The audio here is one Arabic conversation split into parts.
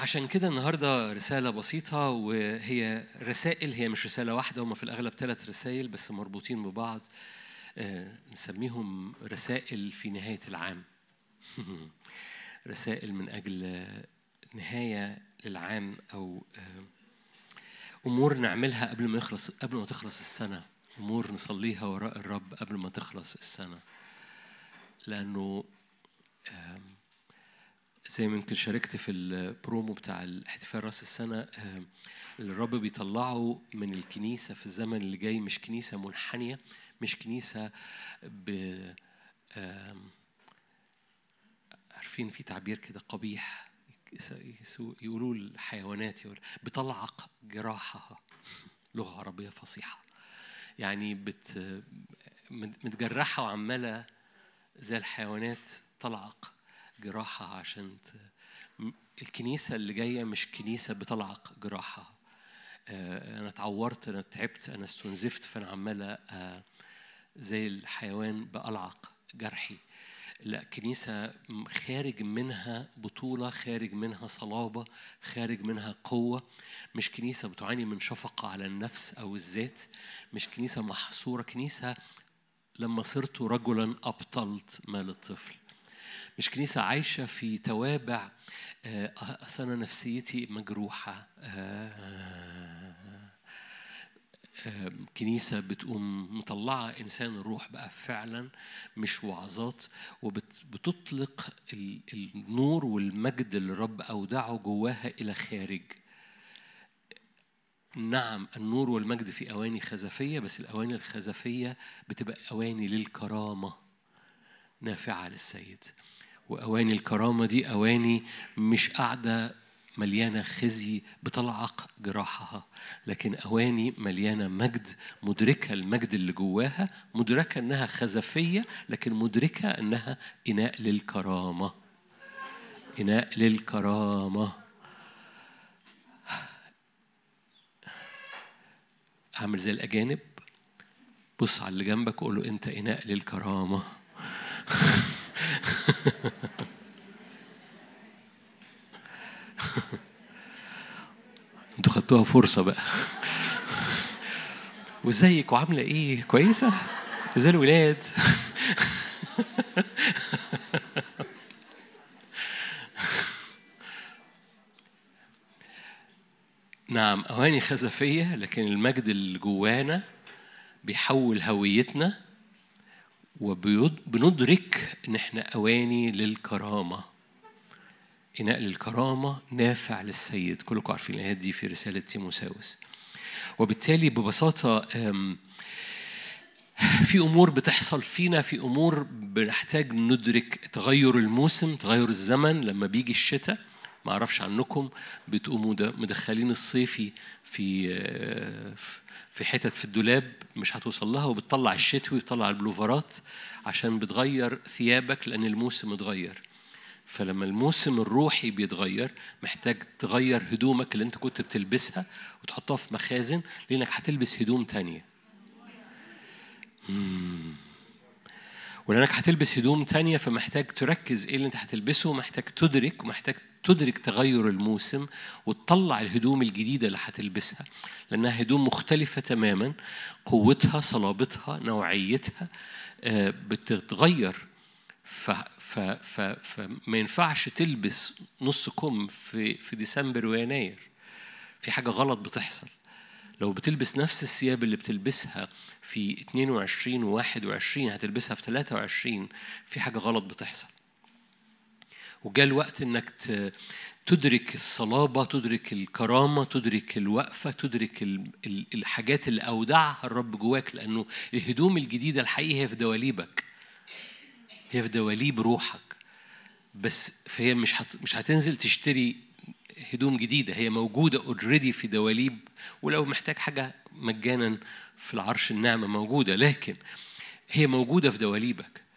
عشان كده النهارده رسالة بسيطة وهي رسائل هي مش رسالة واحدة هما في الأغلب ثلاث رسائل بس مربوطين ببعض. آه، نسميهم رسائل في نهاية العام. رسائل من أجل نهاية للعام أو آه، أمور نعملها قبل ما يخلص قبل ما تخلص السنة. أمور نصليها وراء الرب قبل ما تخلص السنة. لأنه آم، زي ما يمكن شاركت في البرومو بتاع الاحتفال رأس السنة اللي الرب بيطلعه من الكنيسة في الزمن اللي جاي مش كنيسة منحنية مش كنيسة ب عارفين في تعبير كده قبيح يقولوا الحيوانات يقول بتلعق جراحها لغة عربية فصيحة. يعني بت مت- متجرحة وعمالة زي الحيوانات تلعق جراحها عشان ت... الكنيسة اللي جاية مش كنيسة بتلعق جراحها آه، أنا اتعورت أنا تعبت أنا استنزفت فأنا عمالة آه، زي الحيوان بألعق جرحي. لا كنيسة خارج منها بطولة خارج منها صلابة خارج منها قوة. مش كنيسة بتعاني من شفقة على النفس أو الذات. مش كنيسة محصورة. كنيسة لما صرت رجلا أبطلت مال الطفل. مش كنيسة عايشة في توابع آه، أصل أنا نفسيتي مجروحة. آه، آه، كنيسة بتقوم مطلعة إنسان الروح بقى فعلا مش وعظات وبتطلق النور والمجد اللي الرب أودعه جواها إلى خارج. نعم النور والمجد في أواني خزفية بس الأواني الخزفية بتبقى أواني للكرامة نافعة للسيد. وأواني الكرامة دي أواني مش قاعدة مليانة خزي بتلعق جراحها لكن أواني مليانة مجد مدركة المجد اللي جواها مدركة أنها خزفية لكن مدركة أنها إناء للكرامة. إناء للكرامة. أعمل زي الأجانب. بص على اللي جنبك وقول له أنت إناء للكرامة. أنتوا خدتوها فرصة بقى. وازيك وعاملة إيه؟ كويسة؟ إزاي الولاد؟ نعم أواني خزفية لكن المجد اللي جوانا بيحول هويتنا وبندرك إن إحنا أواني للكرامة. إناء للكرامة نافع للسيد. كلكم عارفين الآيات دي في رسالة تيموساوس. وبالتالي ببساطة في أمور بتحصل فينا في أمور بنحتاج ندرك تغير الموسم تغير الزمن. لما بيجي الشتاء ما أعرفش عنكم بتقوموا مدخلين الصيفي في آه، في حتت في الدولاب مش هتوصل لها وبتطلع الشتوي وتطلع البلوفرات عشان بتغير ثيابك لأن الموسم اتغير فلما الموسم الروحي بيتغير محتاج تغير هدومك اللي انت كنت بتلبسها وتحطها في مخازن لأنك هتلبس هدوم تانية مم. ولانك هتلبس هدوم تانية فمحتاج تركز إيه اللي أنت هتلبسه محتاج تدرك ومحتاج تدرك تغير الموسم وتطلع الهدوم الجديدة اللي هتلبسها لأنها هدوم مختلفة تماما قوتها صلابتها نوعيتها آه، بتتغير. ف ف ف فما ينفعش تلبس نص كم في في ديسمبر ويناير. في حاجة غلط بتحصل. لو بتلبس نفس الثياب اللي بتلبسها في 22 و 21 هتلبسها في 23 في حاجة غلط بتحصل. وجاء الوقت إنك تدرك الصلابة تدرك الكرامة تدرك الوقفة تدرك ال- ال- الحاجات اللي أودعها الرب جواك لأنه الهدوم الجديدة الحقيقة هي في دواليبك. هي في دواليب روحك. بس فهي مش مش هتنزل تشتري هدوم جديدة هي موجودة اوريدي في دواليب ولو محتاج حاجة مجانا في العرش النعمة موجودة لكن هي موجودة في دواليبك.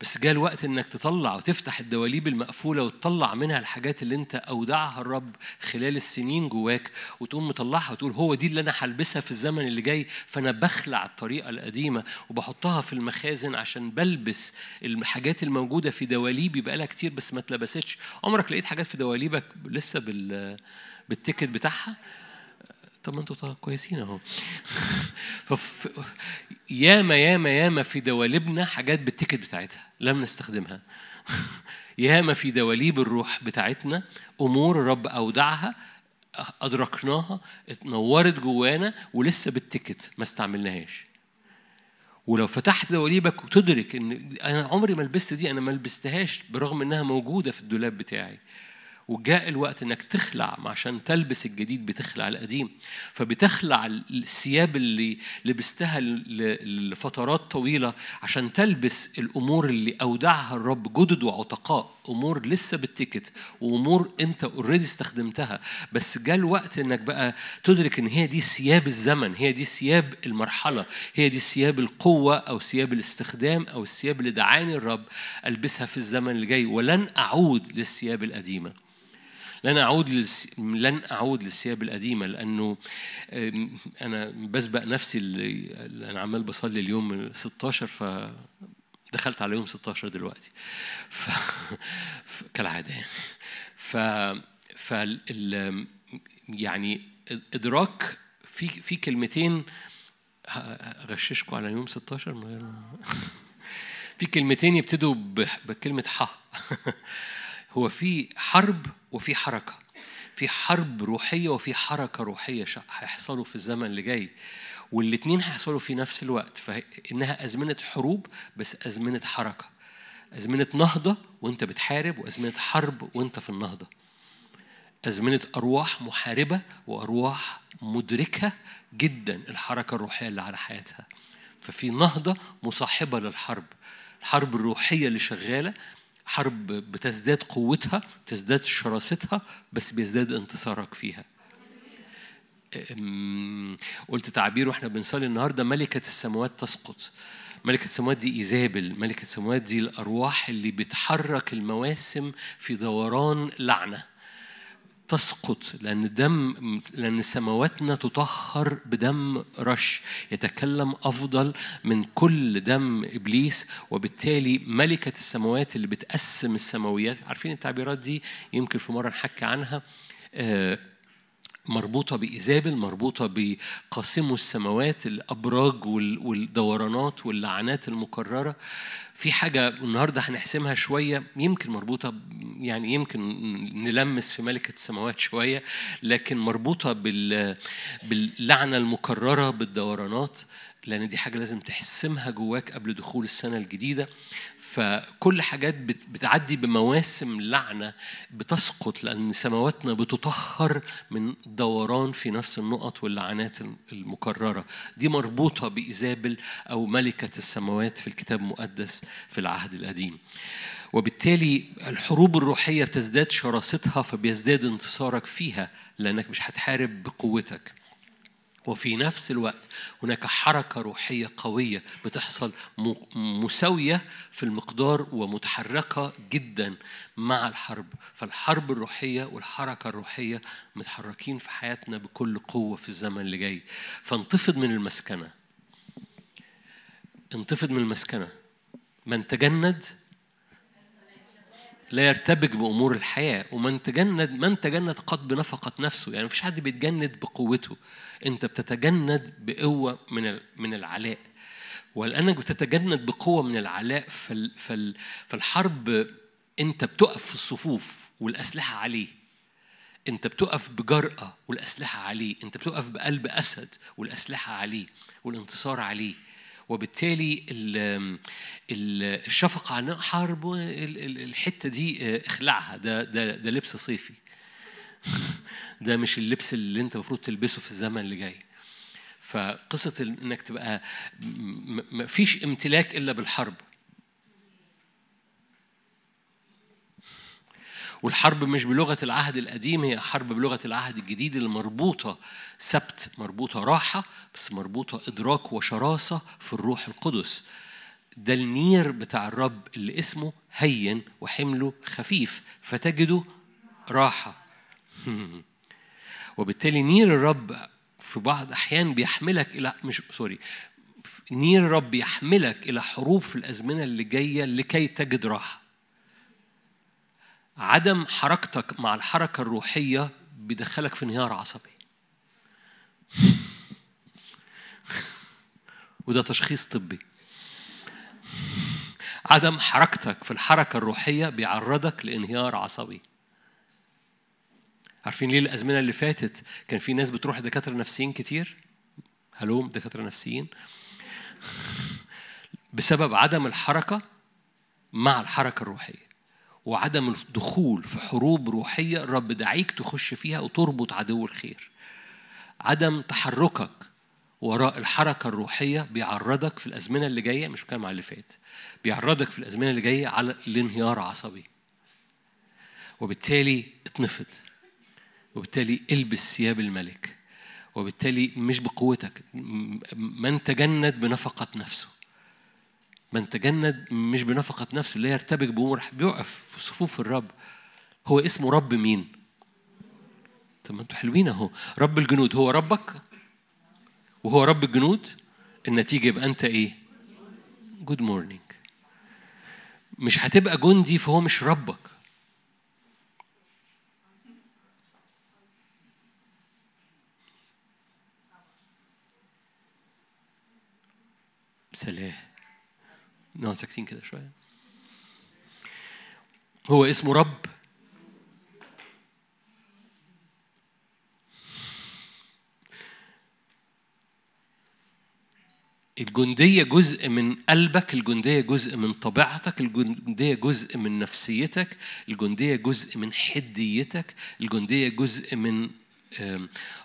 بس جاء الوقت إنك تطلع وتفتح الدواليب المقفولة وتطلع منها الحاجات اللي أنت أودعها الرب خلال السنين جواك وتقوم مطلعها وتقول هو دي اللي أنا هلبسها في الزمن اللي جاي فأنا بخلع الطريقة القديمة وبحطها في المخازن عشان بلبس الحاجات الموجودة في دواليبي بقالها كتير بس ما اتلبستش. عمرك لقيت حاجات في دواليبك لسه بال بال ticket بتاعها؟ طب ما أنتوا كويسين اهو. ياما ياما ياما في دواليبنا حاجات بال ticket بتاعتها لم نستخدمها. ياما في دواليب الروح بتاعتنا أمور الرب أودعها أدركناها اتنورت جوانا ولسه بال ticket ما استعملناهاش. ولو فتحت دواليبك وتدرك إن أنا عمري ما لبست دي أنا ما لبستهاش برغم إنها موجودة في الدولاب بتاعي. وجاء الوقت إنك تخلع عشان تلبس الجديد بتخلع القديم. فبتخلع الثياب اللي لبستها لفترات طويلة عشان تلبس الأمور اللي أودعها الرب جدد وعتقاء. أمور لسه بال ticket وأمور أنت already استخدمتها. بس جاء الوقت إنك بقى تدرك إن هي دي ثياب الزمن هي دي ثياب المرحلة هي دي ثياب القوة أو ثياب الاستخدام أو الثياب اللي دعاني الرب ألبسها في الزمن اللي جاي. ولن أعود للثياب القديمة. لن أعود للس... لن أعود للثياب القديمة لأنه أنا بسبق نفسي اللي أنا عمال بصلي اليوم 16 ف دخلت على يوم 16 دلوقتي. ف... ف... كالعادة ف ف ال... يعني إدراك في في كلمتين أغششكم على يوم 16 من غير في كلمتين يبتدوا بكلمة ح. هو في حرب وفي حركة في حرب روحية وفي حركة روحية هيحصلوا في الزمن اللي جاي والاتنين هيحصلوا في نفس الوقت فإنها أزمنة حروب بس أزمنة حركة أزمنة نهضة وأنت بتحارب وأزمنة حرب وأنت في النهضة. أزمنة أرواح محاربة وأرواح مدركة جدا الحركة الروحية اللي على حياتها. ففي نهضة مصاحبة للحرب الحرب الروحية اللي شغالة حرب بتزداد قوتها بتزداد شراستها بس بيزداد انتصارك فيها. قلت تعبير وإحنا بنصلي النهارده ملكة السماوات تسقط. ملكة السماوات دي إيزابل. ملكة السماوات دي الأرواح اللي بتحرك المواسم في دوران لعنة. تسقط لأن دم لأن سماواتنا تطهر بدم رش. يتكلم أفضل من كل دم إبليس وبالتالي ملكة السماوات اللي بتقسم السماويات. عارفين التعبيرات دي؟ يمكن في مرة نحكي عنها. آه مربوطة بإيزابل مربوطة بقاسموا السماوات الأبراج والدورانات واللعنات المكررة. في حاجة النهاردة هنحسمها شوية يمكن مربوطة يعني يمكن نلمس في ملكة السماوات شوية لكن مربوطة باللعنة المكررة بالدورانات. لأن دي حاجة لازم تحسمها جواك قبل دخول السنة الجديدة. فكل حاجات بتعدي بمواسم لعنة بتسقط لأن سماواتنا بتطهر من دوران في نفس النقط واللعنات المكررة. دي مربوطة بإيزابل أو ملكة السماوات في الكتاب المقدس في العهد القديم. وبالتالي الحروب الروحية بتزداد شراستها فبيزداد انتصارك فيها لأنك مش هتحارب بقوتك. وفي نفس الوقت هناك حركة روحية قوية بتحصل مساوية في المقدار ومتحركة جدا مع الحرب. فالحرب الروحية والحركة الروحية متحركين في حياتنا بكل قوة في الزمن اللي جاي. فانتفض من المسكنة. انتفض من المسكنة. من تجند لا يرتبك بأمور الحياة ومن تجند من تجند قد بنفقة نفسه. يعني مفيش حد بيتجند بقوته. أنت بتتجند بقوة من من العلاء. ولأنك بتتجند بقوة من العلاء فالحرب أنت بتقف في الصفوف والأسلحة عليه. أنت بتقف بجرأة والأسلحة عليه. أنت بتقف بقلب أسد والأسلحة عليه والانتصار عليه. وبالتالي الشفقة عن حرب الحتة دي اخلعها ده ده ده لبس صيفي. ده مش اللبس اللي أنت المفروض تلبسه في الزمن اللي جاي. فقصة إنك تبقى ما فيش امتلاك إلا بالحرب. والحرب مش بلغة العهد القديم هي حرب بلغة العهد الجديد اللي مربوطة سبت مربوطة راحة بس مربوطة إدراك وشراسة في الروح القدس. ده النير بتاع الرب اللي اسمه هين وحمله خفيف فتجده راحة. وبالتالي نير الرب في بعض أحيان بيحملك إلى مش sorry نير الرب يحملك إلى حروب في الأزمنة اللي جاية لكي تجد راحة. عدم حركتك مع الحركة الروحية بيدخلك في انهيار عصبي. وده تشخيص طبي. عدم حركتك في الحركة الروحية بيعرضك لانهيار عصبي. عارفين ليه الأزمنة اللي فاتت كان في ناس بتروح دكاترة نفسيين كتير؟ هلوم دكاترة نفسيين. بسبب عدم الحركة مع الحركة الروحية. وعدم الدخول في حروب روحية الرب دعيك تخش فيها وتربط عدو الخير. عدم تحركك وراء الحركة الروحية بيعرضك في الأزمنة اللي جاية مش بتكلم على اللي فات بيعرضك في الأزمنة اللي جاية على الانهيار عصبي. وبالتالي اتنفض. وبالتالي البس ثياب الملك. وبالتالي مش بقوتك من تجند بنفقة نفسه. من تجند مش بنفقة نفسه اللي يرتبك بأمور بيقف في صفوف الرب. هو اسمه رب مين؟ طب ما أنتوا حلوين اهو. رب الجنود. هو ربك؟ وهو رب الجنود؟ النتيجة يبقى أنت إيه؟ good morning مش هتبقى جندي فهو مش ربك. سلام. نقعد ساكتين كده شوية. هو اسمه رب. الجندية جزء من قلبك الجندية جزء من طبيعتك الجندية جزء من نفسيتك الجندية جزء من حديتك الجندية جزء من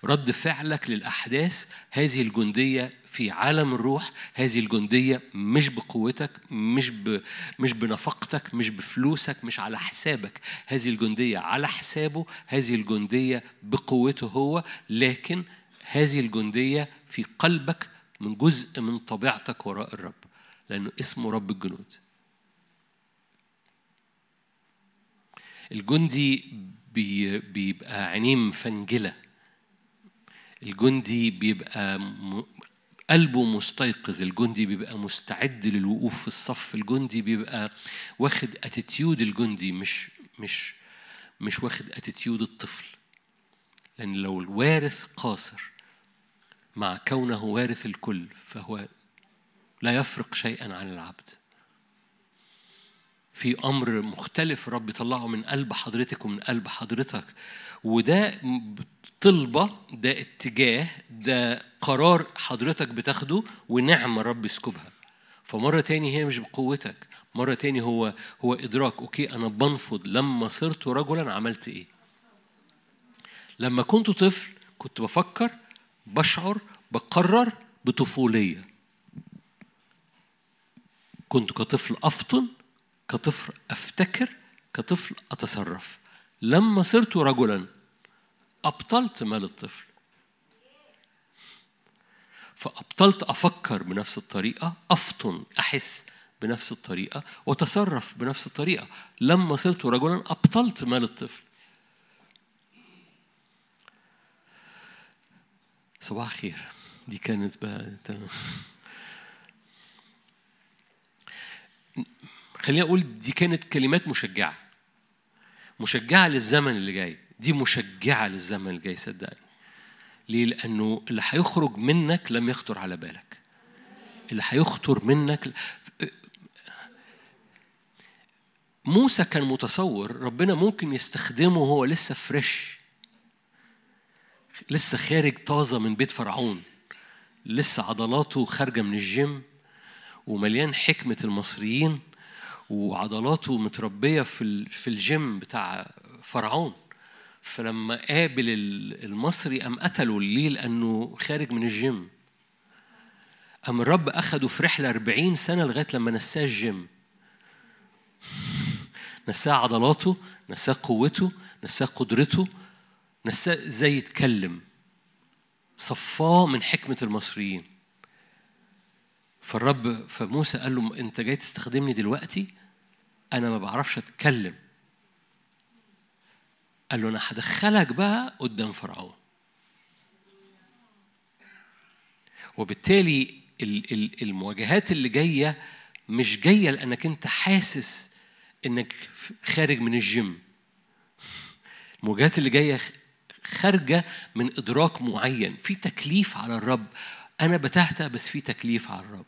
رد فعلك للأحداث هذه الجندية في عالم الروح هذه الجندية مش بقوتك مش ب... مش بنفقتك مش بفلوسك مش على حسابك. هذه الجندية على حسابه هذه الجندية بقوته هو لكن هذه الجندية في قلبك من جزء من طبيعتك وراء الرب لأنه اسمه رب الجنود. الجندي بيبقى عينيه مفنجلة الجندي بيبقى قلبه مستيقظ الجندي بيبقى مستعد للوقوف في الصف الجندي بيبقى واخد attitude الجندي مش مش مش واخد attitude الطفل. لأن لو الوارث قاصر مع كونه وارث الكل فهو لا يفرق شيئا عن العبد. في أمر مختلف رب يطلعه من قلب حضرتك ومن قلب حضرتك. وده طلبة ده اتجاه ده قرار حضرتك بتاخده ونعمة رب يسكبها. فمرة تاني هي مش بقوتك مرة تاني هو هو إدراك. أوكي أنا بنفض لما صرت رجلا عملت إيه. لما كنت طفل كنت بفكر بشعر بقرر بطفولية. كنت كطفل أفطن كطفل أفتكر كطفل أتصرف. لما صرت رجلا أبطلت مال الطفل. فأبطلت أفكر بنفس الطريقة أفطن أحس بنفس الطريقة وتصرف بنفس الطريقة. لما صرت رجلا أبطلت مال الطفل. صباح خير دي كانت بقى خليني أقول دي كانت كلمات مشجعة. مشجعة للزمن اللي جاي. دي مشجعة للزمن اللي جاي صدقني. ليه؟ لأنه اللي هيخرج منك لم يخطر على بالك. اللي هيخطر منك موسى كان متصور ربنا ممكن يستخدمه وهو لسه فريش لسه خارج طازة من بيت فرعون. لسه عضلاته خارجة من الجيم. ومليان حكمة المصريين. وعضلاته متربية في في الجيم بتاع فرعون. فلما قابل المصري قام قتله ليه؟ لأنه خارج من الجيم. قام الرب أخده في رحلة 40 سنة لغاية لما نساه الجيم. نساه عضلاته نساه قوته نساه قدرته نساه إزاي يتكلم. صفاه من حكمة المصريين. فالرب فموسى قال له أنت جاي تستخدمني دلوقتي؟ أنا ما بعرفش أتكلم. قال له أنا هدخلك بقى قدام فرعون. وبالتالي المواجهات اللي جاية مش جاية لأنك أنت حاسس إنك خارج من الجيم. المواجهات اللي جاية خارجة من إدراك معين. في تكليف على الرب. أنا بتهتأ بس في تكليف على الرب.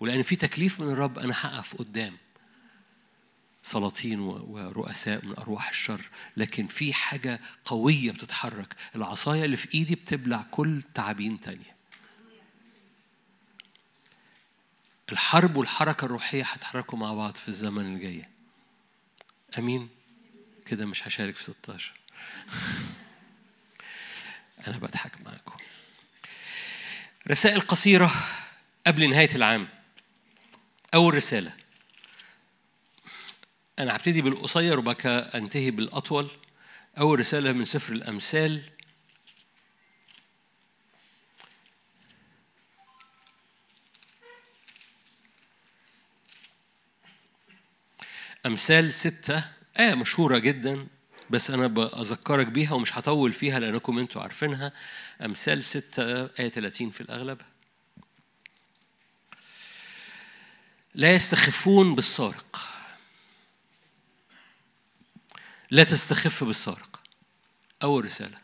ولأن في تكليف من الرب أنا هقف قدام. سلاطين ورؤساء من أرواح الشر لكن في حاجة قوية بتتحرك. العصاية اللي في إيدي بتبلع كل تعابين تانية. الحرب والحركة الروحية هيتحركوا مع بعض في الزمن الجاي. أمين؟ كده مش هشارك في 16 أنا بضحك معاكم. رسائل قصيرة قبل نهاية العام. أول رسالة. أنا هبتدي بالقصير وبعد أنتهي بالأطول. أول رسالة من سفر الأمثال. أمثال ستة. آية مشهورة جدا بس أنا بأذكرك بيها ومش هطول فيها لأنكم أنتوا عارفينها. أمثال ستة آية 30 في الأغلب. لا يستخفون بالسارق. لا تستخف بالسارق أول رسالة.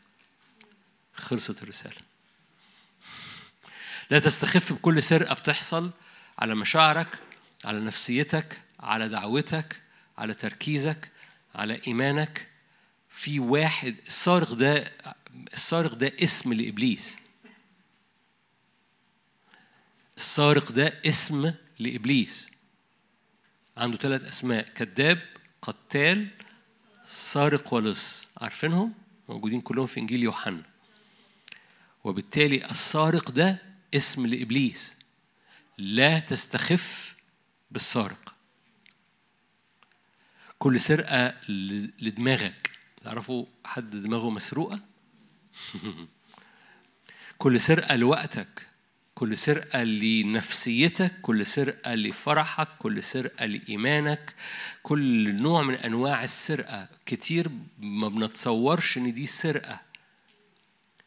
خلصت الرسالة. لا تستخف بكل سرقة بتحصل على مشاعرك على نفسيتك على دعوتك على تركيزك على إيمانك. في واحد السارق ده السارق ده اسم لإبليس. السارق ده اسم لإبليس. عنده ثلاث أسماء كذاب قتال سارق ولص عارفينهم؟ موجودين كلهم في إنجيل يوحنا. وبالتالي السارق ده اسم لإبليس لا تستخف بالسارق. كل سرقة لدماغك. تعرفوا حد دماغه مسروقة؟ كل سرقة لوقتك. كل سرقة لنفسيتك كل سرقة لفرحك كل سرقة لإيمانك. كل نوع من أنواع السرقة. كتير ما بنتصورش إن دي سرقة.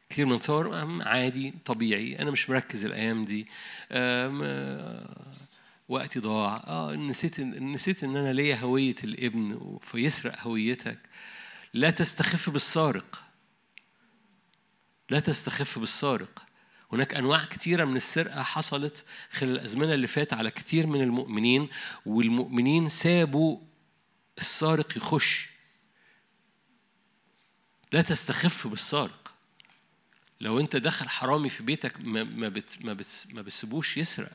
كتير بنتصور عادي طبيعي. أنا مش مركز الأيام دي. وقتي ضاع. آه نسيت نسيت إن أنا ليا هوية الإبن فيسرق هويتك. لا تستخف بالسارق. لا تستخف بالسارق. هناك أنواع كثيره من السرقة حصلت خلال الأزمنة اللي فات على كثير من المؤمنين والمؤمنين سابوا السارق يخش. لا تستخف بالسارق. لو أنت دخل حرامي في بيتك ما ما بت ما, بت ما بتسيبوش يسرق.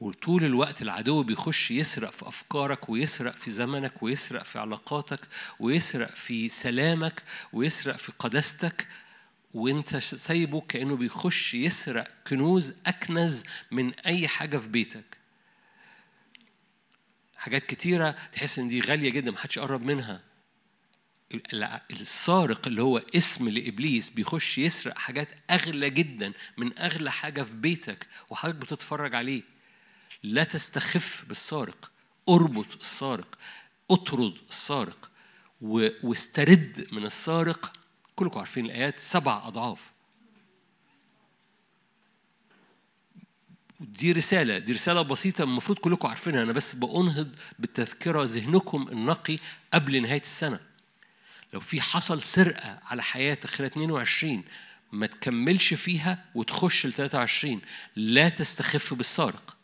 وطول الوقت العدو بيخش يسرق في أفكارك ويسرق في زمنك ويسرق في علاقاتك ويسرق في سلامك ويسرق في قداستك وانت سايبه كأنه بيخش يسرق كنوز أكنز من أي حاجة في بيتك. حاجات كتيرة تحس إن دي غالية جدا محدش يقرب منها. السارق اللي هو اسم لإبليس بيخش يسرق حاجات أغلى جدا من أغلى حاجة في بيتك وحضرتك بتتفرج عليه. لا تستخف بالسارق. أربط السارق. أطرد السارق. واسترد من السارق كلكم عارفين الآيات سبع أضعاف. دي رسالة دي رسالة بسيطة المفروض كلكم عارفينها. أنا بس بأنهض بالتذكرة ذهنكم النقي قبل نهاية السنة. لو في حصل سرقة على حياتك خلال 22 ما تكملش فيها وتخش ل 23 لا تستخف بالسارق.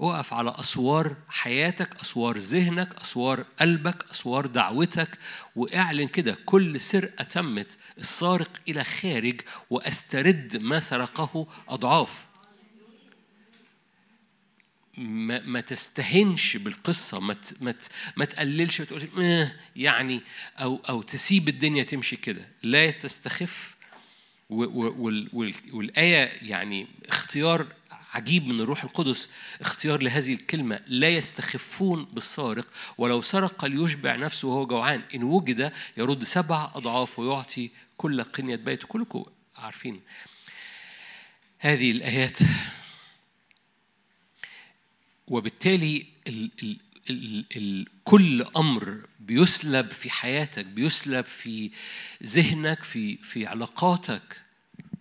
اقف على أسوار حياتك أسوار ذهنك أسوار قلبك أسوار دعوتك وإعلن كده كل سرقة تمت السارق إلى خارج وأسترد ما سرقه أضعاف. ما, ما تستهنش بالقصة ما ما ما تقللش وتقول يعني أو أو تسيب الدنيا تمشي كده. لا تستخف والآية يعني اختيار عجيب من الروح القدس اختيار لهذه الكلمة. لا يستخفون بالسارق ولو سرق ليشبع نفسه وهو جوعان. إن وجد يرد سبع أضعاف ويعطي كل قنية بيت. كلكم عارفين هذه الآيات. وبالتالي ال ال كل أمر بيسلب في حياتك بيسلب في ذهنك في في علاقاتك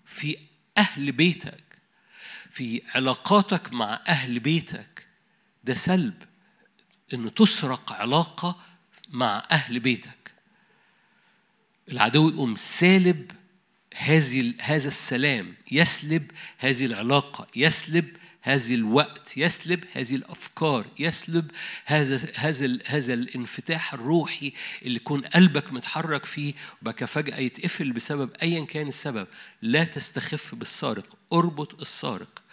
في أهل بيتك. في علاقاتك مع أهل بيتك ده سلب إن تسرق علاقة مع أهل بيتك. العدو يقوم سالب هذه هذا السلام يسلب هذه العلاقة يسلب هذه الوقت يسلب هذه الأفكار يسلب هذا هذا هذا الانفتاح الروحي اللي يكون قلبك متحرك فيه وبقى فجأة يتقفل بسبب ايا كان السبب. لا تستخف بالسارق أربط السارق.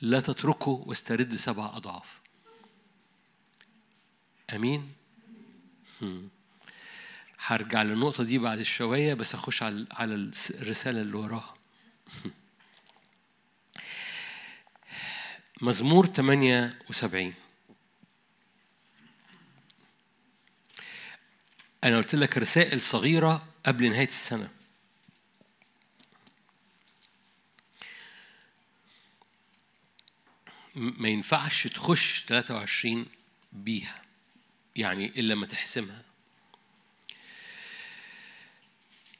لا تتركه واسترد سبع أضعاف. أمين؟ هرجع للنقطة دي بعد شوية بس أخش على على الرسالة اللي وراها. مزمور 78 أنا قلت لك رسائل صغيرة قبل نهاية السنة. ما ينفعش تخش 23 بيها يعني إلا ما تحسمها.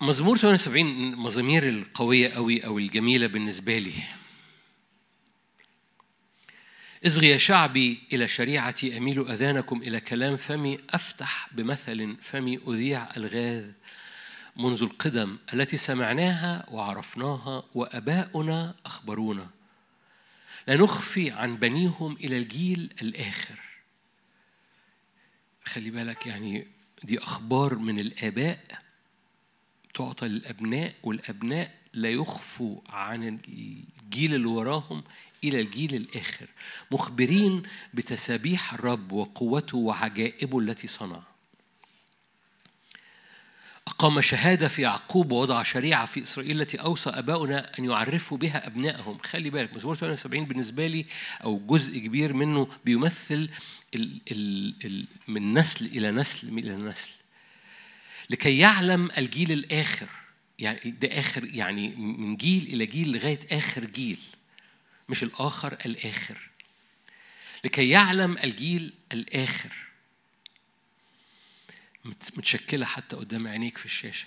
مزمور 78 مزامير القوية قوي أو الجميلة بالنسبة لي. اصغي يا شعبي إلى شريعتي أميل أذانكم إلى كلام فمي أفتح بمثل فمي أذيع الغاز منذ القدم التي سمعناها وعرفناها وأباؤنا أخبرونا. لا نخفي عن بنيهم إلى الجيل الآخر. خلي بالك يعني دي أخبار من الآباء. تعطى للأبناء والأبناء لا يخفوا عن الجيل اللي وراهم إلى الجيل الآخر. مخبرين بتسابيح الرب وقوته وعجائبه التي صنع. أقام شهادة في يعقوب ووضع شريعة في إسرائيل التي أوصى أباؤنا أن يعرفوا بها أبنائهم. خلي بالك مزمور 78 بالنسبة لي أو جزء كبير منه بيمثل ال ال ال من نسل إلى نسل إلى نسل. لكي يعلم الجيل الآخر يعني ده آخر يعني من جيل إلى جيل لغاية آخر جيل مش الآخر الآخر. لكي يعلم الجيل الآخر متشكلة حتى قدام عينيك في الشاشة.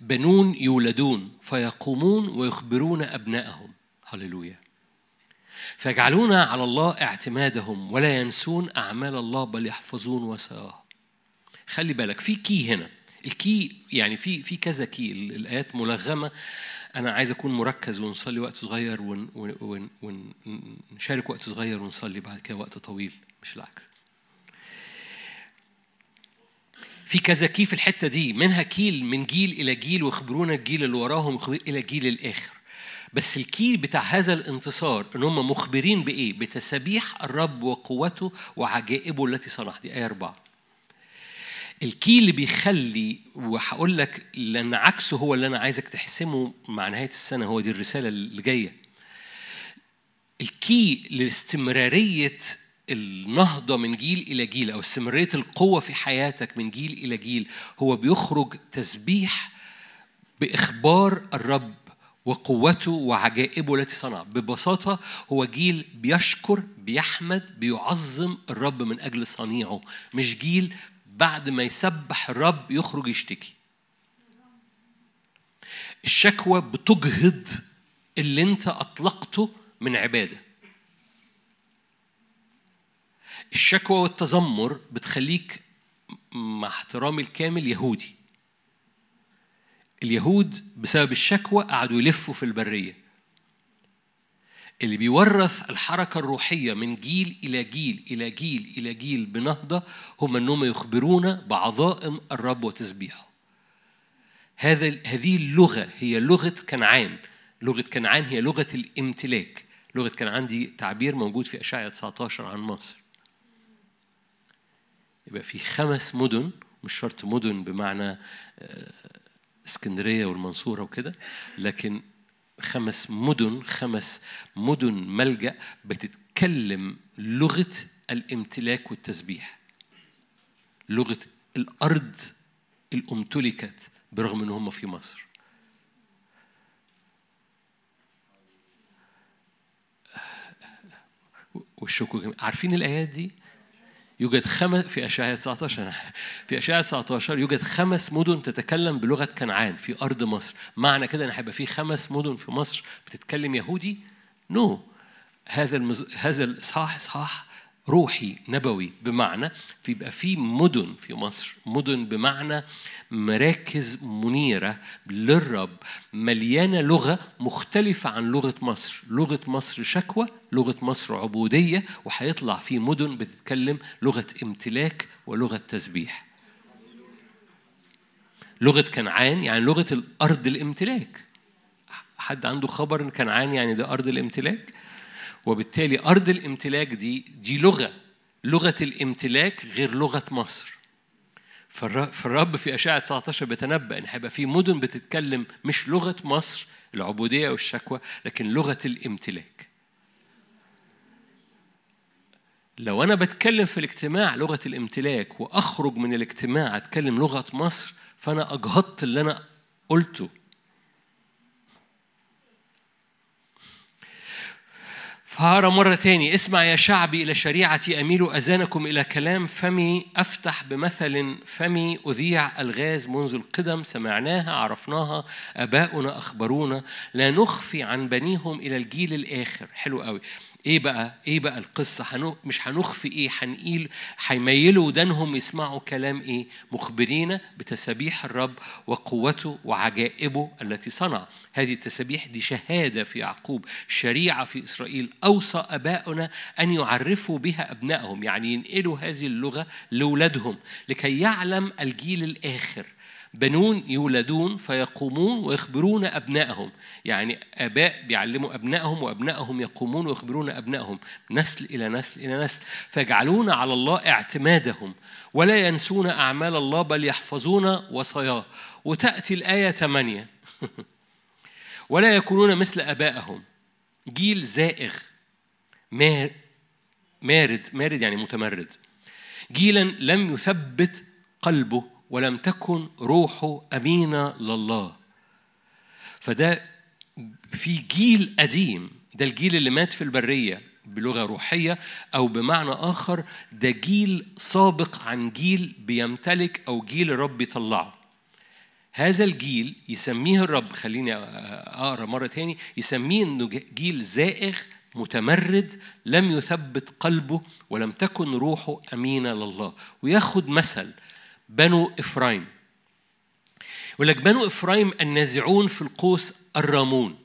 بنون يولدون فيقومون ويخبرون أبنائهم. هللويا. فيجعلون على الله اعتمادهم ولا ينسون أعمال الله بل يحفظون وصاياه خلي بالك في key هنا. ال key يعني في في كذا key الآيات ملغمة. أنا عايز أكون مركز ونصلي وقت صغير ونشارك وقت صغير ونصلي بعد كده وقت طويل. مش العكس. في كذا key في الحتة دي؟ منها key من جيل إلى جيل ويخبرونا الجيل اللي وراهم إلى الجيل الآخر. بس ال key بتاع هذا الانتصار إن هم مخبرين بإيه؟ بتسابيح الرب وقوته وعجائبه التي صنع دي آية أربعة. ال key اللي بيخلي وهقول لك لأن عكسه هو اللي أنا عايزك تحسمه مع نهاية السنة هو دي الرسالة اللي جاية. ال key لاستمرارية النهضة من جيل إلى جيل أو استمرارية القوة في حياتك من جيل إلى جيل هو بيخرج تسبيح بإخبار الرب وقوته وعجائبه التي صنع ببساطة هو جيل بيشكر بيحمد بيعظم الرب من أجل صنيعه مش جيل بعد ما يسبح الرب يخرج يشتكي. الشكوى بتجهض اللي انت أطلقته من عبادة. الشكوى والتذمر بتخليك مع احترامي الكامل يهودي. اليهود بسبب الشكوى قعدوا يلفوا في البرية. اللي بيورث الحركة الروحية من جيل إلى جيل إلى جيل إلى جيل بنهضة هم أنهم يخبرون بعظائم الرب وتسبيحه. هذا هذه اللغة هي لغة كنعان. لغة كنعان هي لغة الامتلاك. لغة كنعان دي تعبير موجود في أشعية 19 عن مصر. يبقى في خمس مدن مش شرط مدن بمعنى آه، اسكندرية والمنصورة وكده لكن خمس مدن خمس مدن ملجأ بتتكلم لغة الامتلاك والتسبيح. لغة الأرض الأمتلكت برغم أن هم في مصر. وشكوا عارفين الآيات دي؟ يوجد خمس في أشعياء 19 في أشعياء 19 يوجد خمس مدن تتكلم بلغة كنعان في أرض مصر. معنى كده إن هيبقى في خمس مدن في مصر بتتكلم يهودي؟ نو no. هذا المز... هذا الإصحاح إصحاح روحي نبوي بمعنى في في مدن في مصر مدن بمعنى مراكز منيرة للرب مليانة لغة مختلفة عن لغة مصر. لغة مصر شكوى لغة مصر عبودية وهيطلع في مدن بتتكلم لغة امتلاك ولغة تسبيح. لغة كنعان يعني لغة الأرض الامتلاك. حد عنده خبر إن كنعان يعني ده أرض الامتلاك؟ وبالتالي أرض الامتلاك دي دي لغة لغة الامتلاك غير لغة مصر. فالرب في أشعة 19 بيتنبأ إن هيبقى في مدن بتتكلم مش لغة مصر العبودية والشكوى لكن لغة الامتلاك. لو أنا بتكلم في الاجتماع لغة الامتلاك وأخرج من الاجتماع أتكلم لغة مصر فأنا أجهضت اللي أنا قلته. فهارة مرة تاني اسمع يا شعبي إلى شريعتي أميل أذانكم إلى كلام فمي أفتح بمثل فمي أذيع الغاز منذ القدم سمعناها عرفناها أباؤنا أخبرونا لا نخفي عن بنيهم إلى الجيل الآخر. حلو قوي إيه بقى؟ إيه بقى القصة؟ حنو مش هنخفي إيه هنقيل هيميلوا ودانهم يسمعوا كلام إيه؟ مخبرين بتسابيح الرب وقوته وعجائبه التي صنع. هذه التسابيح دي شهادة في يعقوب شريعة في إسرائيل. أوصى آباؤنا أن يعرفوا بها أبنائهم يعني ينقلوا هذه اللغة لأولادهم لكي يعلم الجيل الآخر بنون يولدون فيقومون ويخبرون أبنائهم. يعني آباء بيعلموا أبنائهم وأبنائهم يقومون ويخبرون أبنائهم نسل إلى نسل إلى نسل. فيجعلون على الله اعتمادهم ولا ينسون أعمال الله بل يحفظون وصاياه. وتأتي الآية 8 ولا يكونون مثل آبائهم. جيل زائغ. مارد مارد يعني متمرد. جيلا لم يثبت قلبه. ولم تكن روحه أمينة لله. فده في جيل قديم ده الجيل اللي مات في البرية بلغة روحية أو بمعنى آخر ده جيل سابق عن جيل بيمتلك أو جيل الرب يطلعه هذا الجيل يسميه الرب خليني أقرأ مرة تاني يسميه إنه جيل زائغ متمرد لم يثبت قلبه ولم تكن روحه أمينة لله. وياخد مثل بنو إفرايم يقول لك بنو إفرايم النازعون في القوس الرامون.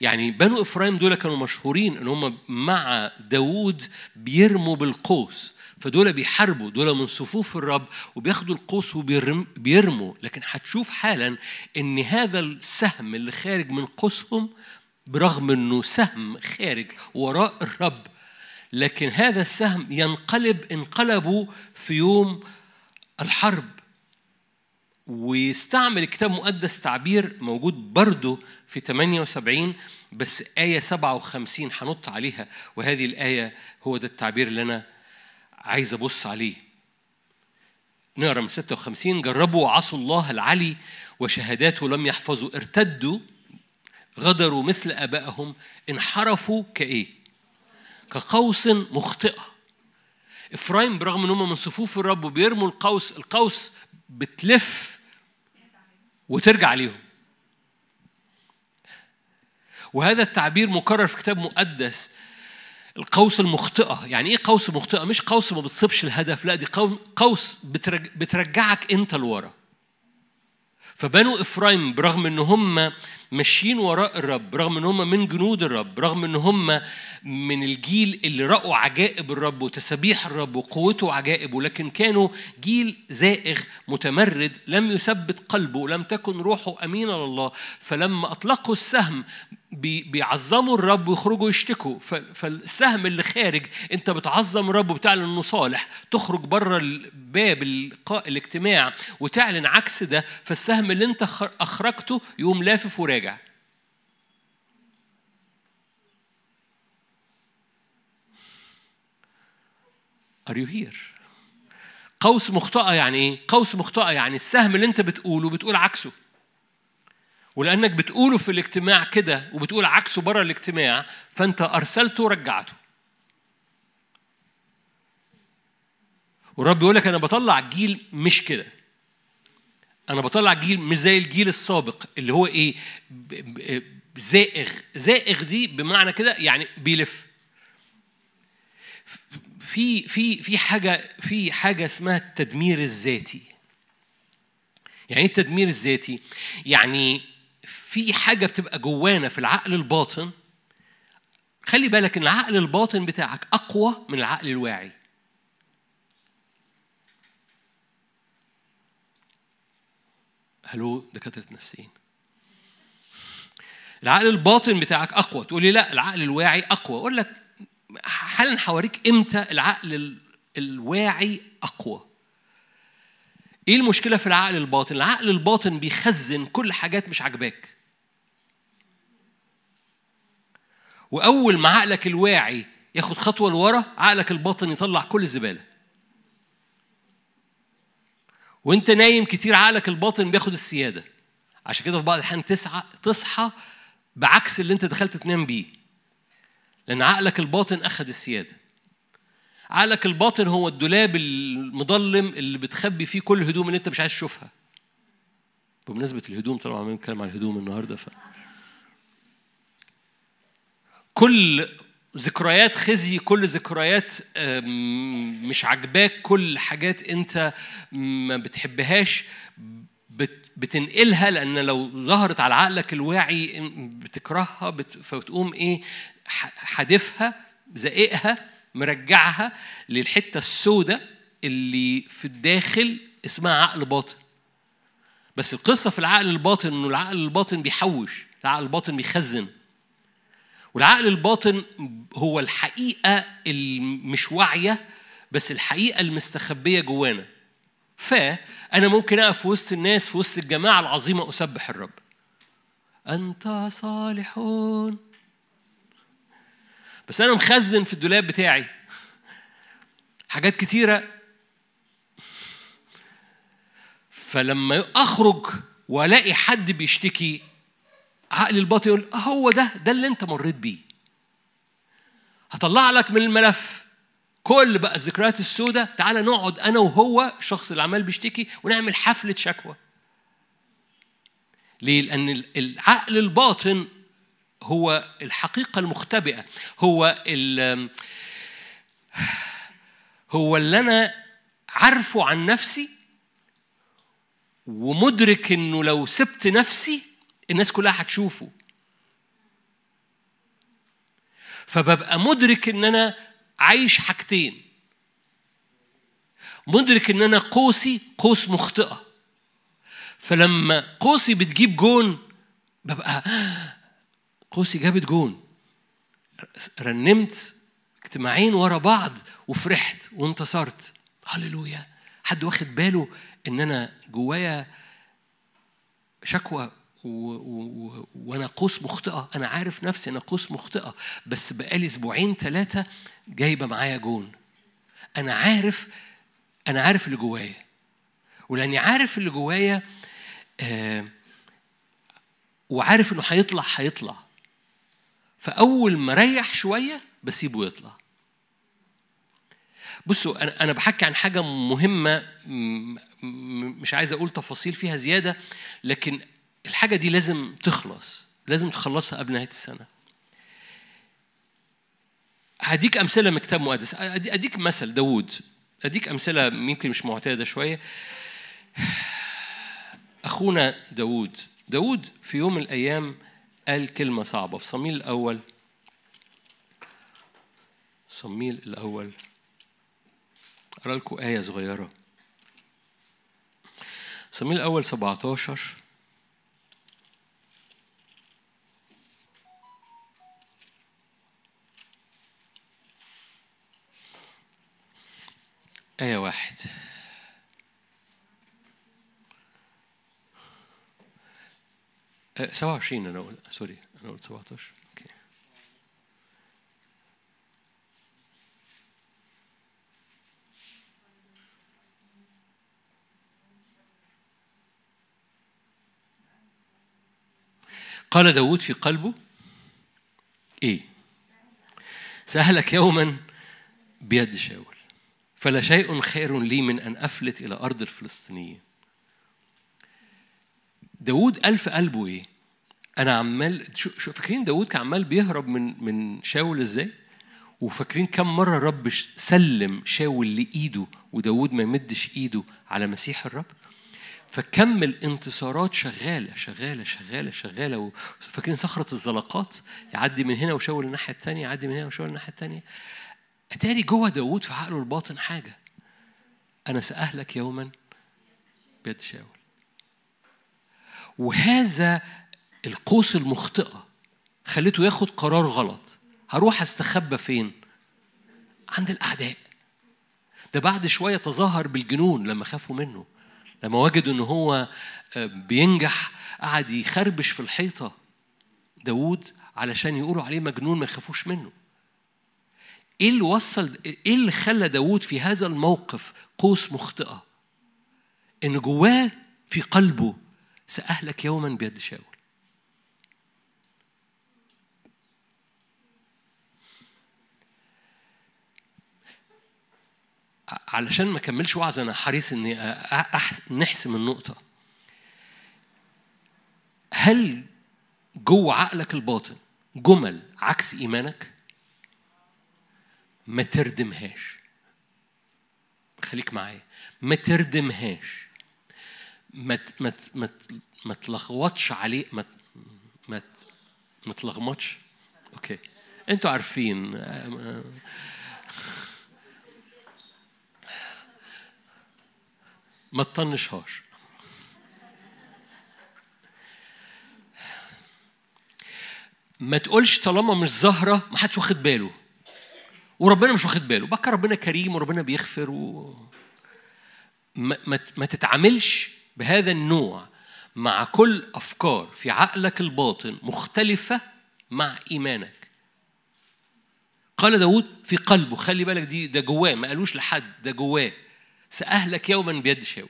يعني بنو إفرايم دول كانوا مشهورين إن هم مع داوود بيرموا بالقوس. فدول بيحاربوا دول من صفوف الرب وبياخدوا القوس وبيرموا لكن هتشوف حالا إن هذا السهم اللي خارج من قوسهم برغم إنه سهم خارج وراء الرب لكن هذا السهم ينقلب انقلبوا في يوم الحرب. ويستعمل الكتاب المقدس تعبير موجود برضه في 78 بس آية 57 هنط عليها وهذه الآية هو ده التعبير اللي أنا عايز أبص عليه. نقرأ من 56 جربوا وعصوا الله العلي وشهاداته لم يحفظوا ارتدوا غدروا مثل آبائهم انحرفوا كإيه؟ كقوس مخطئة. إفرايم برغم إن هم من صفوف الرب وبيرموا القوس القوس بتلف وترجع ليهم وهذا التعبير مكرر في كتاب مقدس القوس المخطئة. يعني إيه قوس مخطئة؟ مش قوس ما بتصيبش الهدف لا دي قوس بترجعك أنت لورا. فبنو إفرايم برغم إن هم ماشيين وراء الرب رغم إن هم من جنود الرب رغم إن هم من الجيل اللي رأوا عجائب الرب وتسابيح الرب وقوته وعجائبه لكن كانوا جيل زائغ متمرد لم يثبت قلبه لم تكن روحه أمينة لله. فلما أطلقوا السهم بيعظموا الرب ويخرجوا يشتكوا فالسهم اللي خارج انت بتعظم الرب وبتعلن انه صالح تخرج بره باب الاجتماع وتعلن عكس ده فالسهم اللي انت اخرجته يقوم لافف وراجع Are you here? قوس مخطئة يعني إيه؟ قوس مخطئة يعني السهم اللي أنت بتقوله بتقول عكسه. ولأنك بتقوله في الاجتماع كده وبتقول عكسه بره الاجتماع فأنت أرسلته ورجعته. والرب يقول لك أنا بطلع جيل مش كده. أنا بطلع جيل مش زي الجيل السابق اللي هو إيه زائغ. زائغ دي بمعنى كده يعني بيلف. في في في حاجة في حاجة اسمها التدمير الذاتي. يعني إيه التدمير الذاتي؟ يعني في حاجة بتبقى جوانا في العقل الباطن خلي بالك إن العقل الباطن بتاعك أقوى من العقل الواعي. هلو دكاترة نفسيين العقل الباطن بتاعك أقوى. تقول لي لا العقل الواعي أقوى. أقول لك حالا حواريك إمتى العقل الواعي أقوى؟ إيه المشكلة في العقل الباطن؟ العقل الباطن بيخزن كل حاجات مش عاجباك. وأول ما عقلك الواعي ياخد خطوة لورا عقلك الباطن يطلع كل الزبالة. وانت نايم كتير عقلك الباطن بياخد السيادة. عشان كده في بعض الأحيان تسعى تصحى بعكس اللي انت دخلت تنام بيه. لأن عقلك الباطن اخذ السيادة. عقلك الباطن هو الدولاب المظلم اللي بتخبي فيه كل الهدوم اللي انت مش عايز تشوفها. بمناسبة الهدوم طبعا بنتكلم عن الهدوم النهارده ف كل ذكريات خزي كل ذكريات مش عاجباك كل حاجات انت ما بتحبهاش بتنقلها لأن لو ظهرت على عقلك الواعي بتكرهها فتقوم إيه حادفها زققها مرجعها للحتة السوداء اللي في الداخل اسمها عقل باطن. بس القصة في العقل الباطن إنه العقل الباطن بيحوش العقل الباطن بيخزن. والعقل الباطن هو الحقيقة المش واعية بس الحقيقة المستخبية جوانا. فانا ممكن أقف في وسط الناس في وسط الجماعة العظيمة أسبح الرب. أنت صالحون. بس أنا مخزن في الدولاب بتاعي. حاجات كتيرة. فلما أخرج وألاقي حد بيشتكي عقلي الباطن يقول هو ده ده اللي أنت مريت بيه. هطلع لك من الملف كل بقى الذكريات السوداء. تعالى نقعد أنا وهو الشخص اللي عمال بيشتكي ونعمل حفلة شكوى. ليه؟ لأن العقل الباطن هو الحقيقة المختبئة. هو ال هو اللي أنا عارفه عن نفسي ومدرك إنه لو سبت نفسي الناس كلها هتشوفه. فببقى مدرك إن أنا عايش حاجتين. مدرك إن أنا قوسي قوس مخطئة. فلما قوسي بتجيب جون ببقى قوسي جابت جون. رنمت اجتماعين ورا بعض وفرحت وانتصرت. هللويا. حد واخد باله إن أنا جوايا شكوى. وأنا قوس مخطئة. أنا عارف نفسي أنا قوس مخطئة. بس بقالي أسبوعين ثلاثة جايبة معايا جون. أنا عارف أنا عارف اللي جوايا. ولأني عارف اللي جوايا آه وعارف إنه هيطلع هيطلع. فأول ما ريح شوية بسيبه يطلع. بصوا أنا أنا بحكي عن حاجة مهمة مش عايز أقول تفاصيل فيها زيادة لكن الحاجة دي لازم تخلص لازم تخلصها قبل نهاية السنة. هديك أمثلة من كتاب مقدس. أديك مثل داوود. أديك أمثلة يمكن مش معتادة شوية. أخونا داوود. داوود في يوم من الأيام قال كلمة صعبة. في صميل الأول صميل الأول. أقرأ لكم آية صغيرة. صميل الأول 17 آية واحد. سبعة وعشرين أنا أقول. سوري أنا قلت سبعة قال داود في قلبه إيه؟ سهلك يوما بيد شاول. فلا شيء خير لي من أن أفلت إلى أرض الفلسطينيين داود في قلبه إيه؟ أنا عمال شو فاكرين داود كان عمال بيهرب من من شاول إزاي؟ وفاكرين كم مرة الرب سلم شاول لإيده وداود ما يمدش إيده على مسيح الرب؟ فكم الانتصارات شغالة شغالة شغالة شغالة فاكرين صخرة الزلقات يعدي من هنا وشاول الناحية الثانية يعدي من هنا وشاول الناحية الثانية أتاري جوه داوود في عقله الباطن حاجة. أنا سأهلك يوما بيد شاول. وهذا القوس المخطئة خليته ياخد قرار غلط. هروح أستخبى فين؟ عند الأعداء. ده بعد شوية تظاهر بالجنون لما خافوا منه. لما وجدوا إن هو آه، بينجح قعد يخربش في الحيطة. داوود علشان يقولوا عليه مجنون ما يخافوش منه. إيه اللي وصل إيه اللي خلى داوود في هذا الموقف قوس مخطئة؟ إن جواه في قلبه سأهلك يوما بيد شاول. علشان ما أكملش وعظ أنا حريص إني نحسم النقطة. هل جوه عقلك الباطن جمل عكس إيمانك؟ ما تردمهاش. خليك معايا. ما تردمهاش. ما ما ما ما تلخبطش عليه. ما ما ما تلخبطش. أوكي. أنتوا عارفين ما تطنشهاش. ما تقولش طالما مش ظاهرة ما حدش واخد باله. وربنا مش واخد باله. بكى ربنا كريم وربنا بيغفر و... ما, ما, ما تتعاملش بهذا النوع مع كل أفكار في عقلك الباطن مختلفة مع إيمانك. قال داود في قلبه خلي بالك دي ده جواه ما قالوش لحد ده جواه. سأهلك يوما بيد شاول.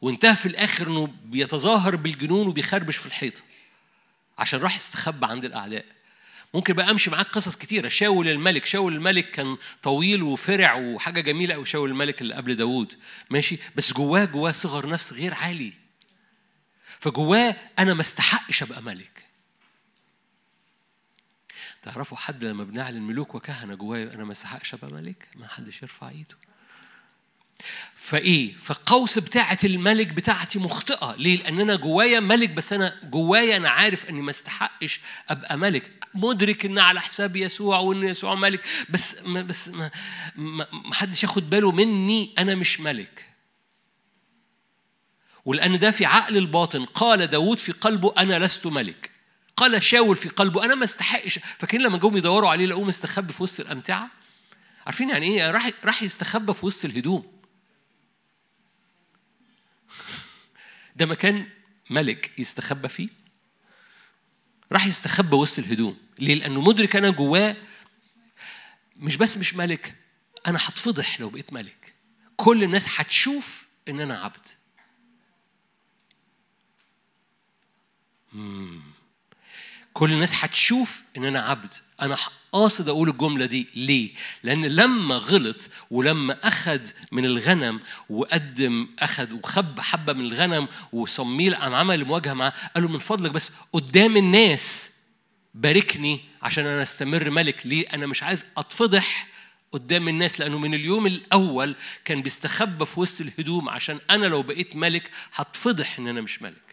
وانتهى في الآخر إنه بيتظاهر بالجنون وبيخربش في الحيطة عشان راح يستخبى عند الأعداء. ممكن بقى امشي معاك قصص كتيرة. شاول الملك شاول الملك كان طويل وفرع وحاجة جميلة قوي شاول الملك اللي قبل داوود. ماشي؟ بس جواه جواه صغر نفس غير عالي. فجواه أنا ما استحقش أبقى ملك. تعرفوا حد لما بنعلن ملوك وكهنة جواه أنا ما استحقش أبقى ملك؟ ما حدش يرفع إيده. فإيه؟ فالقوس بتاعة الملك بتاعتي مخطئة. ليه؟ لأن أنا جوايا ملك بس أنا جوايا أنا عارف إني ما استحقش أبقى ملك. مدرك ان على حساب يسوع وان يسوع ملك. بس ما بس ما, ما حدش ياخد باله مني أنا مش ملك. ولأن ده في عقل الباطن. قال داود في قلبه أنا لست ملك. قال شاول في قلبه أنا ما استحقش. فاكرين لما جم يدوروا عليه لقوه مستخبي في وسط الأمتعة؟ عارفين يعني إيه؟ راح راح يستخبى في وسط الهدوم. ده مكان ملك يستخبى فيه؟ راح يستخبى وسط الهدوم. ليه؟ لأنه مدرك أنا جواه مش بس مش ملك أنا هتفضح لو بقيت ملك. كل الناس هتشوف إن أنا عبد. مم. كل الناس هتشوف إن أنا عبد. أنا قاصد أقول الجملة دي ليه؟ لأن لما غلط ولما اخذ من الغنم وقدم اخذ وخب حبة من الغنم وصميل قام عمل مواجهة معاه قال له من فضلك بس قدام الناس باركني عشان أنا أستمر ملك ليه؟ أنا مش عايز أتفضح قدام الناس لأنه من اليوم الأول كان بيستخبى في وسط الهدوم عشان أنا لو بقيت ملك هتفضح إن أنا مش ملك.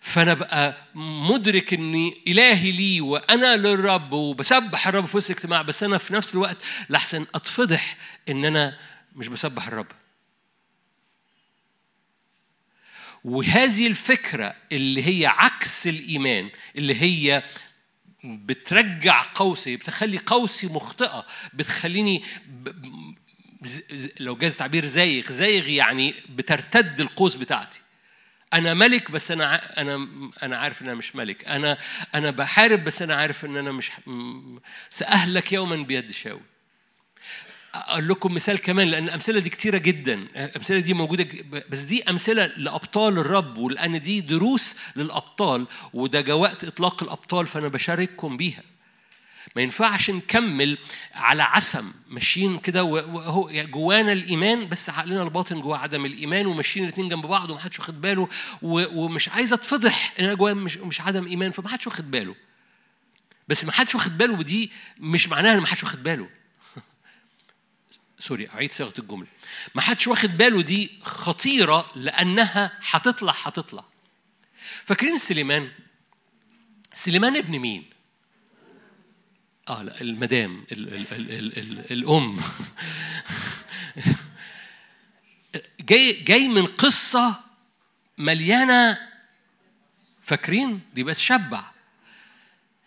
فانا بقى مدرك اني إلهي لي وأنا للرب وبسبح الرب في وسط الاجتماع بس أنا في نفس الوقت لحسن أتفضح إن أنا مش بسبح الرب. وهذه الفكرة اللي هي عكس الإيمان اللي هي بترجع قوسي بتخلي قوسي مخطئة بتخليني لو جاز تعبير زايغ زايغ يعني بترتد القوس بتاعتي. أنا ملك بس أنا أنا أنا عارف إن أنا مش ملك. أنا أنا بحارب بس أنا عارف إن أنا مش سأهلك يوما بيد شاول. أقول لكم مثال كمان لأن الأمثلة دي كتيرة جدا. الأمثلة دي موجودة بس دي أمثلة لأبطال الرب ولان دي دروس للأبطال وده وقت إطلاق الأبطال فأنا بشارككم بيها. ما ينفعش نكمل على عسم ماشيين كده وهو يعني جوانا الإيمان بس عقلنا الباطن جواه عدم الإيمان وماشيين الاثنين جنب بعض ومحدش واخد باله ومش عايز اتفضح إن أنا جوايا مش مش عدم إيمان فمحدش واخد باله. بس محدش واخد باله ودي مش معناها إن محدش واخد باله. سوري أعيد صياغة الجملة. ما حدش واخد باله دي خطيرة لأنها هتطلع هتطلع. فاكرين سليمان؟ سليمان ابن مين؟ آه لا المدام ال ال ال ال ال الأم. جاي جاي من قصة مليانة فاكرين؟ دي بتشبع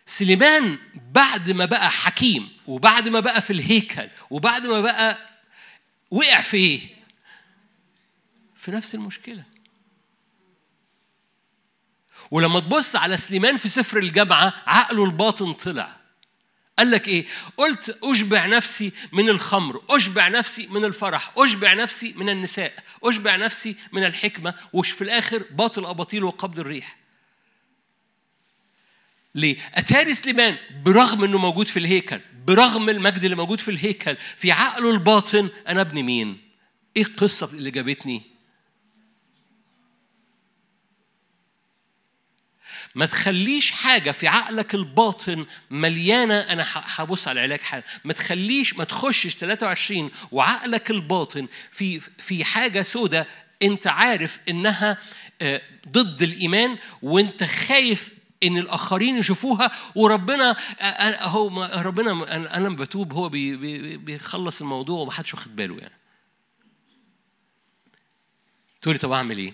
سليمان بعد ما بقى حكيم وبعد ما بقى في الهيكل وبعد ما بقى وقع في إيه؟ في نفس المشكلة. ولما تبص على سليمان في سفر الجامعة عقله الباطن طلع. قال لك إيه قلت أشبع نفسي من الخمر أشبع نفسي من الفرح أشبع نفسي من النساء أشبع نفسي من الحكمة وش في الآخر باطل أباطيل وقبض الريح ليه؟ أتاري سليمان برغم إنه موجود في الهيكل برغم المجد اللي موجود في الهيكل في عقله الباطن أنا ابن مين؟ إيه القصة اللي جابتني؟ ما تخليش حاجة في عقلك الباطن مليانة أنا هبص على العلاج حاجة ما تخليش ما تخشش 23 وعقلك الباطن في في حاجة سودة أنت عارف إنها آه، ضد الإيمان وأنت خايف إن الآخرين يشوفوها وربنا هو ربنا أنا لما بتوب هو بيخلص الموضوع ومحدش واخد باله يعني. تقولي طب أعمل إيه؟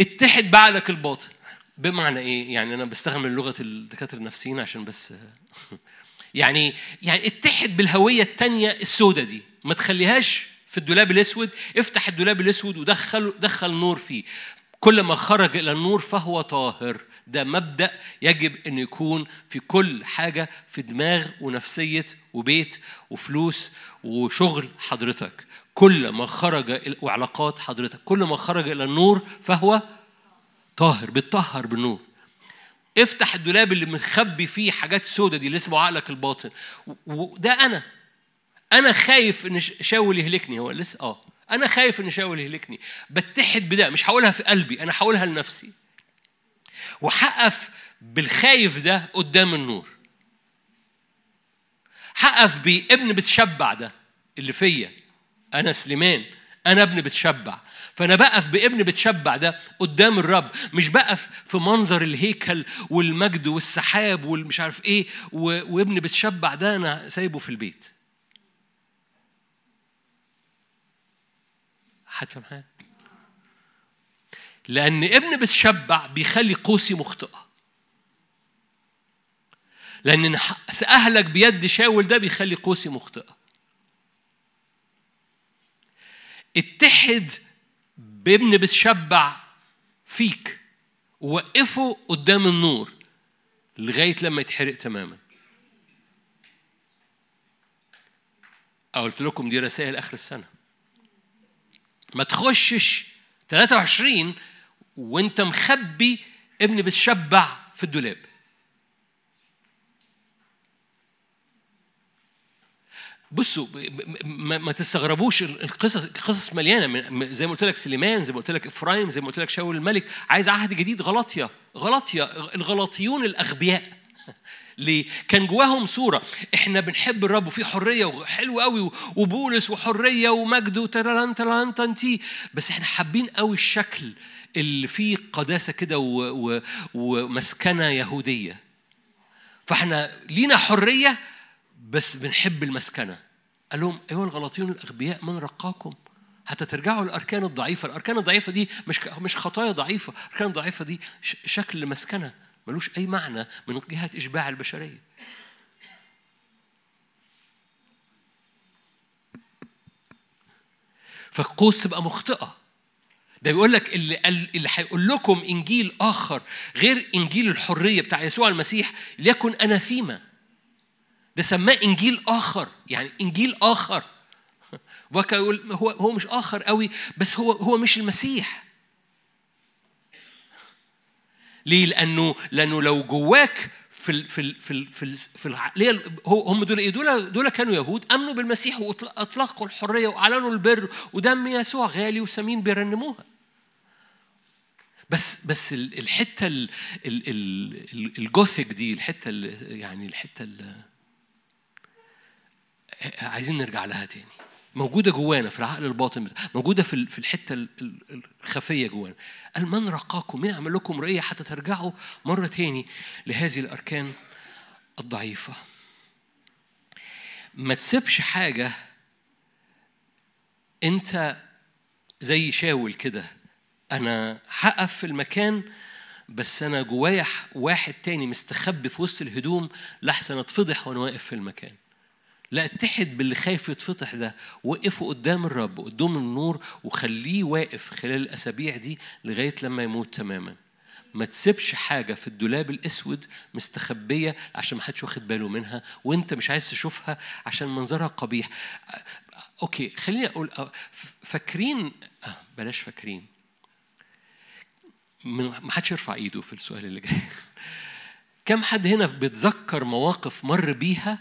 اتحد بعقلك الباطن. بمعنى إيه؟ يعني أنا بستخدم لغة الدكاترة النفسيين عشان بس يعني يعني اتحد بالهوية الثانية السوداء دي. ما تخليهاش في الدولاب الأسود. افتح الدولاب الأسود ودخل دخل نور فيه. كل ما خرج إلى النور فهو طاهر. ده مبدأ يجب أن يكون في كل حاجة في دماغ ونفسية وبيت وفلوس وشغل حضرتك. كل ما خرج وعلاقات حضرتك. كل ما خرج إلى النور فهو طاهر بيتطهر بالنور. افتح الدولاب اللي مخبي فيه حاجات سودة دي اللي اسمه عقلك الباطن. وده أنا. أنا خايف إن شاول يهلكني. هو لسه؟ آه. أنا خايف إن شاول يهلكني. بتحد بده. مش هقولها في قلبي أنا هقولها لنفسي. وحقف بالخايف ده قدام النور. حقف بابن بتشبع ده اللي فيا. أنا سليمان. أنا ابن بتشبع. فأنا بقف بابن بتشبع ده قدام الرب مش بقف في منظر الهيكل والمجد والسحاب والمش عارف إيه وابن بتشبع ده أنا سايبه في البيت. حد فاهم حاجة لأن ابن بتشبع بيخلي قوسي مخطئة. لأن أهلك بيد شاول ده بيخلي قوسي مخطئة. اتحد بابن بتشبع فيك. وقفه قدام النور لغاية لما يتحرق تماما. قلت لكم دي رسائل آخر السنة. ما تخشش 23 وانت مخبي ابن بتشبع في الدولاب. بصوا ما, تستغربوش القصص القصص مليانة زي ما قلت لك سليمان زي ما قلت لك إفرايم زي ما قلت لك شاول الملك. عايز عهد جديد غلطيا غلطيا الغلطيون الأغبياء. ليه؟ كان جواهم صورة. إحنا بنحب الرب وفي حرية وحلو قوي وبولس وحرية ومجد وترانتا ترانتنتي بس إحنا حابين قوي الشكل اللي فيه قداسة كده ومسكنة يهودية. فإحنا لينا حرية بس بنحب المسكنة. قال لهم أيها الغلاطيون الأغبياء من رقاكم؟ حتى ترجعوا للأركان الضعيفة. الأركان الضعيفة دي مش مش خطايا ضعيفة. الأركان الضعيفة دي شكل مسكنة ملوش أي معنى من جهة إشباع البشرية. فالقوس تبقى مخطئة. ده بيقول لك اللي اللي هيقول لكم إنجيل آخر غير إنجيل الحرية بتاع يسوع المسيح ليكن أناثيما. سماه إنجيل آخر يعني إنجيل آخر يقول هو هو مش آخر قوي بس هو هو مش المسيح ليه لأنه لأنه لو جواك في ال في ال في ال في, ال في العقلية هم دول إيه؟ دول دول كانوا يهود أمنوا بالمسيح واطلقوا الحرية وأعلنوا البر ودم يسوع غالي وسمين بيرنموها. بس بس الحتة الجوثيك دي الحتة يعني الحتة عايزين نرجع لها تاني. موجودة جوانا في العقل الباطن موجودة في في الحتة الخفية جوانا. قال من رقاكم؟ مين عمل لكم رؤية حتى ترجعوا مرة تاني لهذه الأركان الضعيفة. ما تسيبش حاجة أنت زي شاول كده. أنا هقف في المكان بس أنا جوايا واحد تاني مستخبي في وسط الهدوم لحسن أتفضح وأنا واقف في المكان. لا اتحد باللي خايف يتفتح ده. وقفوا قدام الرب قدام النور وخليه واقف خلال الأسابيع دي لغاية لما يموت تماما. ما تسيبش حاجة في الدولاب الأسود مستخبية عشان ما حدش واخد باله منها وأنت مش عايز تشوفها عشان منظرها قبيح. أوكي خليني أقول فاكرين آه بلاش فاكرين. ما حدش يرفع إيده في السؤال اللي جاي. كم حد هنا بيتذكر مواقف مر بيها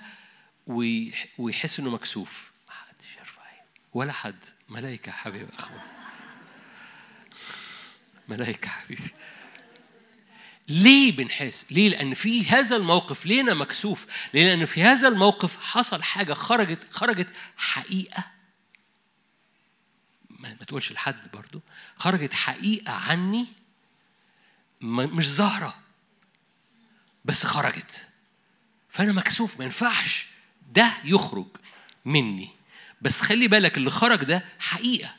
ويحس إنه مكسوف. ما حدش يرفع ولا حد. ملائكه حبيبي. اخوان ملائكه حبيبي. ليه بنحس؟ ليه؟ لأن في هذا الموقف لينا مكسوف، ليه؟ لأن في هذا الموقف حصل حاجة خرجت خرجت حقيقة. ما, ما تقولش لحد برضو. خرجت حقيقة عني. مش ظاهرة. بس خرجت. فأنا مكسوف. ما ينفعش. ده يخرج مني. بس خلي بالك اللي خرج ده حقيقة.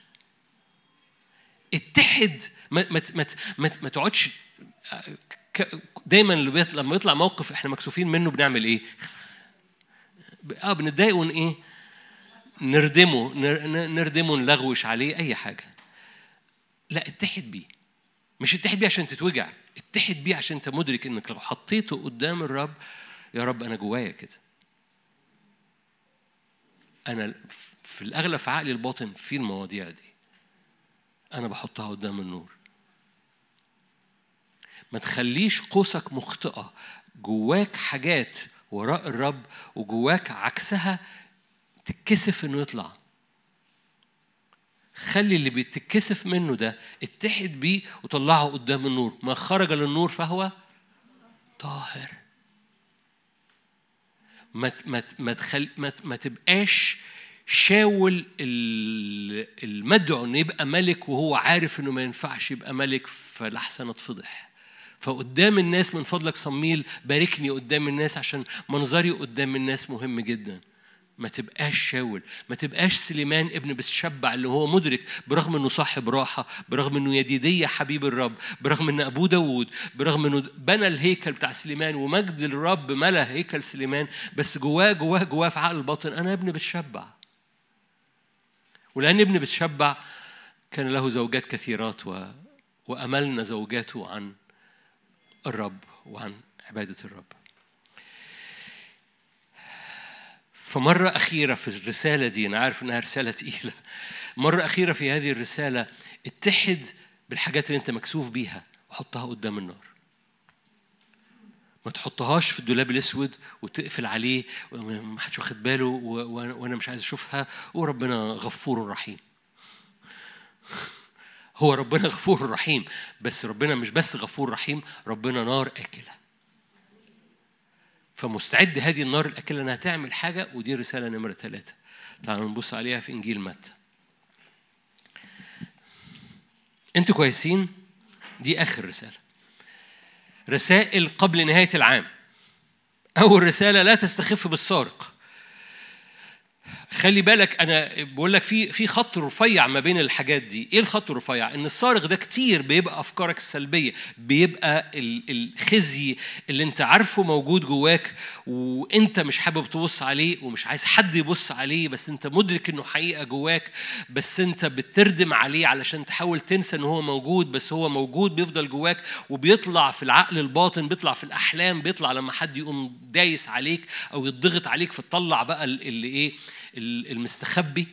اتحد. ما ما ما, ما, ما تقعدش دايما اللي لما يطلع موقف إحنا مكسوفين منه بنعمل إيه؟ آه بنتضايق ون إيه؟ نردمه نردمه نلغوش عليه أي حاجة. لا اتحد بيه. مش اتحد بيه عشان تتوجع. اتحد بيه عشان انت مدرك انك لو حطيته قدام الرب يا رب أنا جوايا كده. أنا في الأغلب في عقلي الباطن في المواضيع دي. أنا بحطها قدام النور. ما تخليش قوسك مخطئة. جواك حاجات وراء الرب وجواك عكسها تتكسف إنه يطلع. خلي اللي بيتكسف منه ده اتحد بيه وطلعه قدام النور. ما خرج للنور فهو طاهر. ما ما ما تخل ما, ما تبقاش شاول المدعو إنه يبقى ملك وهو عارف إنه ما ينفعش يبقى ملك فلحسن اتفضح فقدام الناس من فضلك صميل باركني قدام الناس عشان منظري قدام الناس مهم جدا. ما تبقاش شاول ما تبقاش سليمان ابن بتشبع اللي هو مدرك برغم إنه صاحب راحة برغم إنه يديدية حبيب الرب برغم إن أبوه داوود برغم إنه بنى الهيكل بتاع سليمان ومجد الرب ملا هيكل سليمان بس جواه جواه جواه في عقل الباطن أنا ابن بتشبع. ولأن ابن بتشبع كان له زوجات كثيرات و... وأملنا زوجاته عن الرب وعن عبادة الرب. فمرة أخيرة في الرسالة دي أنا عارف إنها رسالة تقيلة. مرة أخيرة في هذه الرسالة اتحد بالحاجات اللي أنت مكسوف بيها وحطها قدام النار. ما تحطهاش في الدولاب الأسود وتقفل عليه وما حدش واخد باله وأنا مش عايز أشوفها وربنا غفور رحيم. هو ربنا غفور رحيم بس ربنا مش بس غفور رحيم ربنا نار آكلة. فمستعد هذه النار الأكلة أنها تعمل حاجة ودي رسالة نمرة ثلاثة. تعالوا نبص عليها في إنجيل متى. أنتوا كويسين؟ دي آخر رسالة. رسائل قبل نهاية العام. أول رسالة لا تستخف بالسارق. خلي بالك أنا بقول لك في في خط رفيع ما بين الحاجات دي. إيه الخط الرفيع؟ إن السارق ده كتير بيبقى أفكارك السلبية بيبقى الخزي اللي أنت عارفه موجود جواك وأنت مش حابب تبص عليه ومش عايز حد يبص عليه بس أنت مدرك إنه حقيقة جواك بس أنت بتردم عليه علشان تحاول تنسى إن هو موجود بس هو موجود بيفضل جواك وبيطلع في العقل الباطن بيطلع في الأحلام بيطلع لما حد يقوم دايس عليك أو يضغط عليك فتطلع بقى اللي إيه المستخبي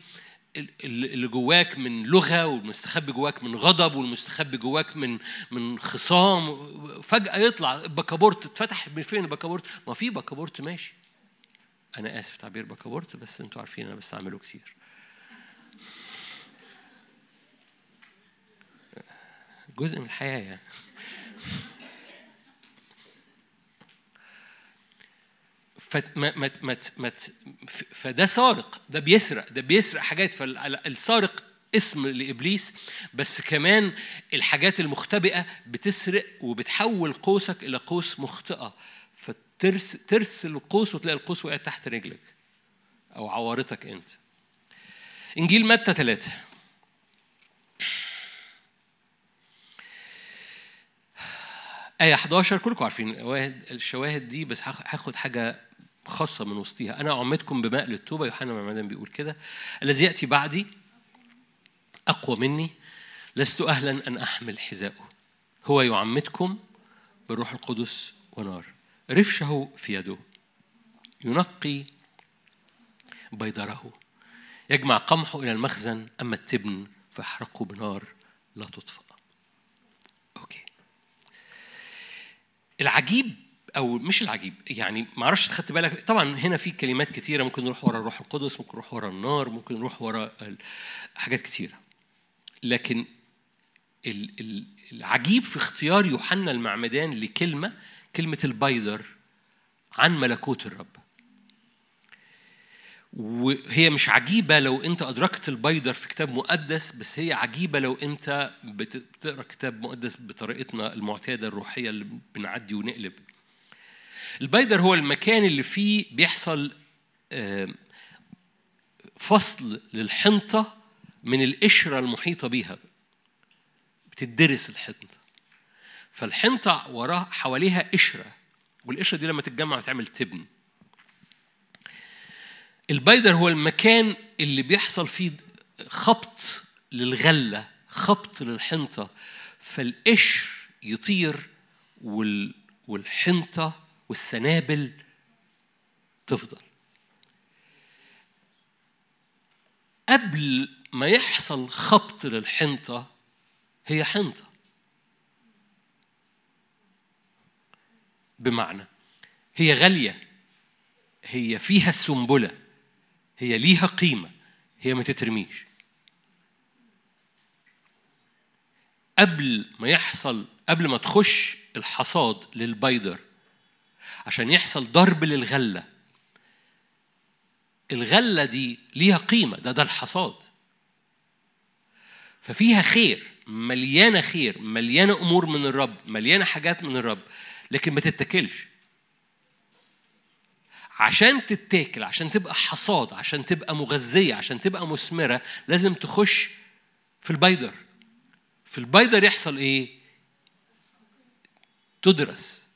اللي جواك من لغة والمستخبي جواك من غضب والمستخبي جواك من من خصام. فجأة يطلع البكابورت اتفتح من فين البكابورت؟ ما في بكابورت ماشي. أنا آسف تعبير بكابورت بس أنتوا عارفين أنا بستعمله كتير. جزء من الحياة يعني. فما ما ما فده سارق ده بيسرق ده بيسرق حاجات. فالسارق اسم لإبليس بس كمان الحاجات المختبئة بتسرق وبتحول قوسك إلى قوس مخطئة. فترس ترسل القوس وتلاقي القوس وقع تحت رجلك أو عورتك أنت. إنجيل متى ثلاثة؟ آية 11 كلكم عارفين الشواهد دي بس هاخد حاجة خاصة من وسطها أنا أعمدكم بماء للتوبة يوحنا معمدان بيقول كده. الذي يأتي بعدي أقوى مني لست أهلا أن أحمل حذاءه هو يعمدكم بالروح القدس ونار. رفشه في يده ينقي بيضره يجمع قمحه إلى المخزن أما التبن فيحرقه بنار لا تطفأ. أوكي. العجيب أو مش العجيب يعني ما أعرفش خدت بالك طبعا هنا في كلمات كتيرة ممكن نروح ورا الروح القدس ممكن نروح ورا النار ممكن نروح ورا حاجات كتيرة. لكن العجيب في اختيار يوحنا المعمدان لكلمة كلمة البيدر عن ملكوت الرب. وهي مش عجيبة لو أنت أدركت البيدر في كتاب مقدس بس هي عجيبة لو أنت بتقرأ كتاب مقدس بطريقتنا المعتادة الروحية اللي بنعدي ونقلب. البيدر هو المكان اللي فيه بيحصل فصل للحنطة من القشرة المحيطة بيها. بتدرس الحنطة. فالحنطة وراها حواليها قشرة والقشرة دي لما تتجمع تعمل تبن. البيدر هو المكان اللي بيحصل فيه خبط للغلة خبط للحنطة. فالقشر يطير والحنطة والسنابل تفضل. قبل ما يحصل خبط للحنطة هي حنطة. بمعنى هي غالية هي فيها السنبلة هي ليها قيمة هي ما تترميش. قبل ما يحصل قبل ما تخش الحصاد للبيدر عشان يحصل ضرب للغلة. الغلة دي ليها قيمة ده ده الحصاد. ففيها خير مليانة خير مليانة أمور من الرب مليانة حاجات من الرب لكن ما تتاكلش. عشان تتاكل عشان تبقى حصاد عشان تبقى مغذية عشان تبقى مثمرة لازم تخش في البيدر. في البيدر يحصل إيه؟ تدرس.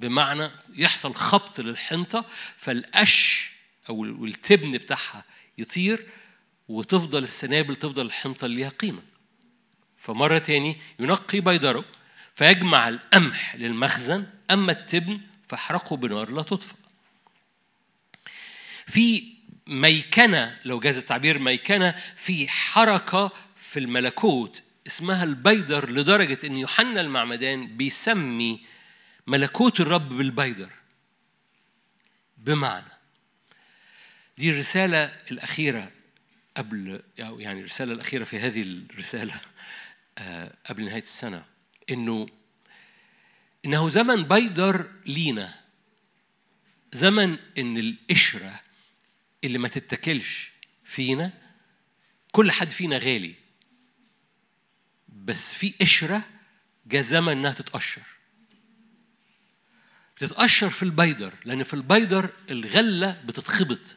بمعنى يحصل خبط للحنطة فالقش أو التبن بتاعها يطير وتفضل السنابل تفضل الحنطة اللي ليها قيمة. فمرة تاني ينقي بيدره فيجمع القمح للمخزن أما التبن فيحرقه بنار لا تطفأ في ميكنة لو جاز التعبير ميكنة في حركة في الملكوت اسمها البيدر لدرجة أن يوحنا المعمدان بيسمي ملكوت الرب بالبيدر. بمعنى دي الرسالة الأخيرة قبل أو يعني الرسالة الأخيرة في هذه الرسالة آه، قبل نهاية السنة إنه إنه زمن بيدر لينا زمن إن القشرة اللي ما تتكلش فينا كل حد فينا غالي بس في قشرة جاء زمن إنها تتقشر. بتتقشر في البيدر لأن في البيدر الغلة بتتخبط.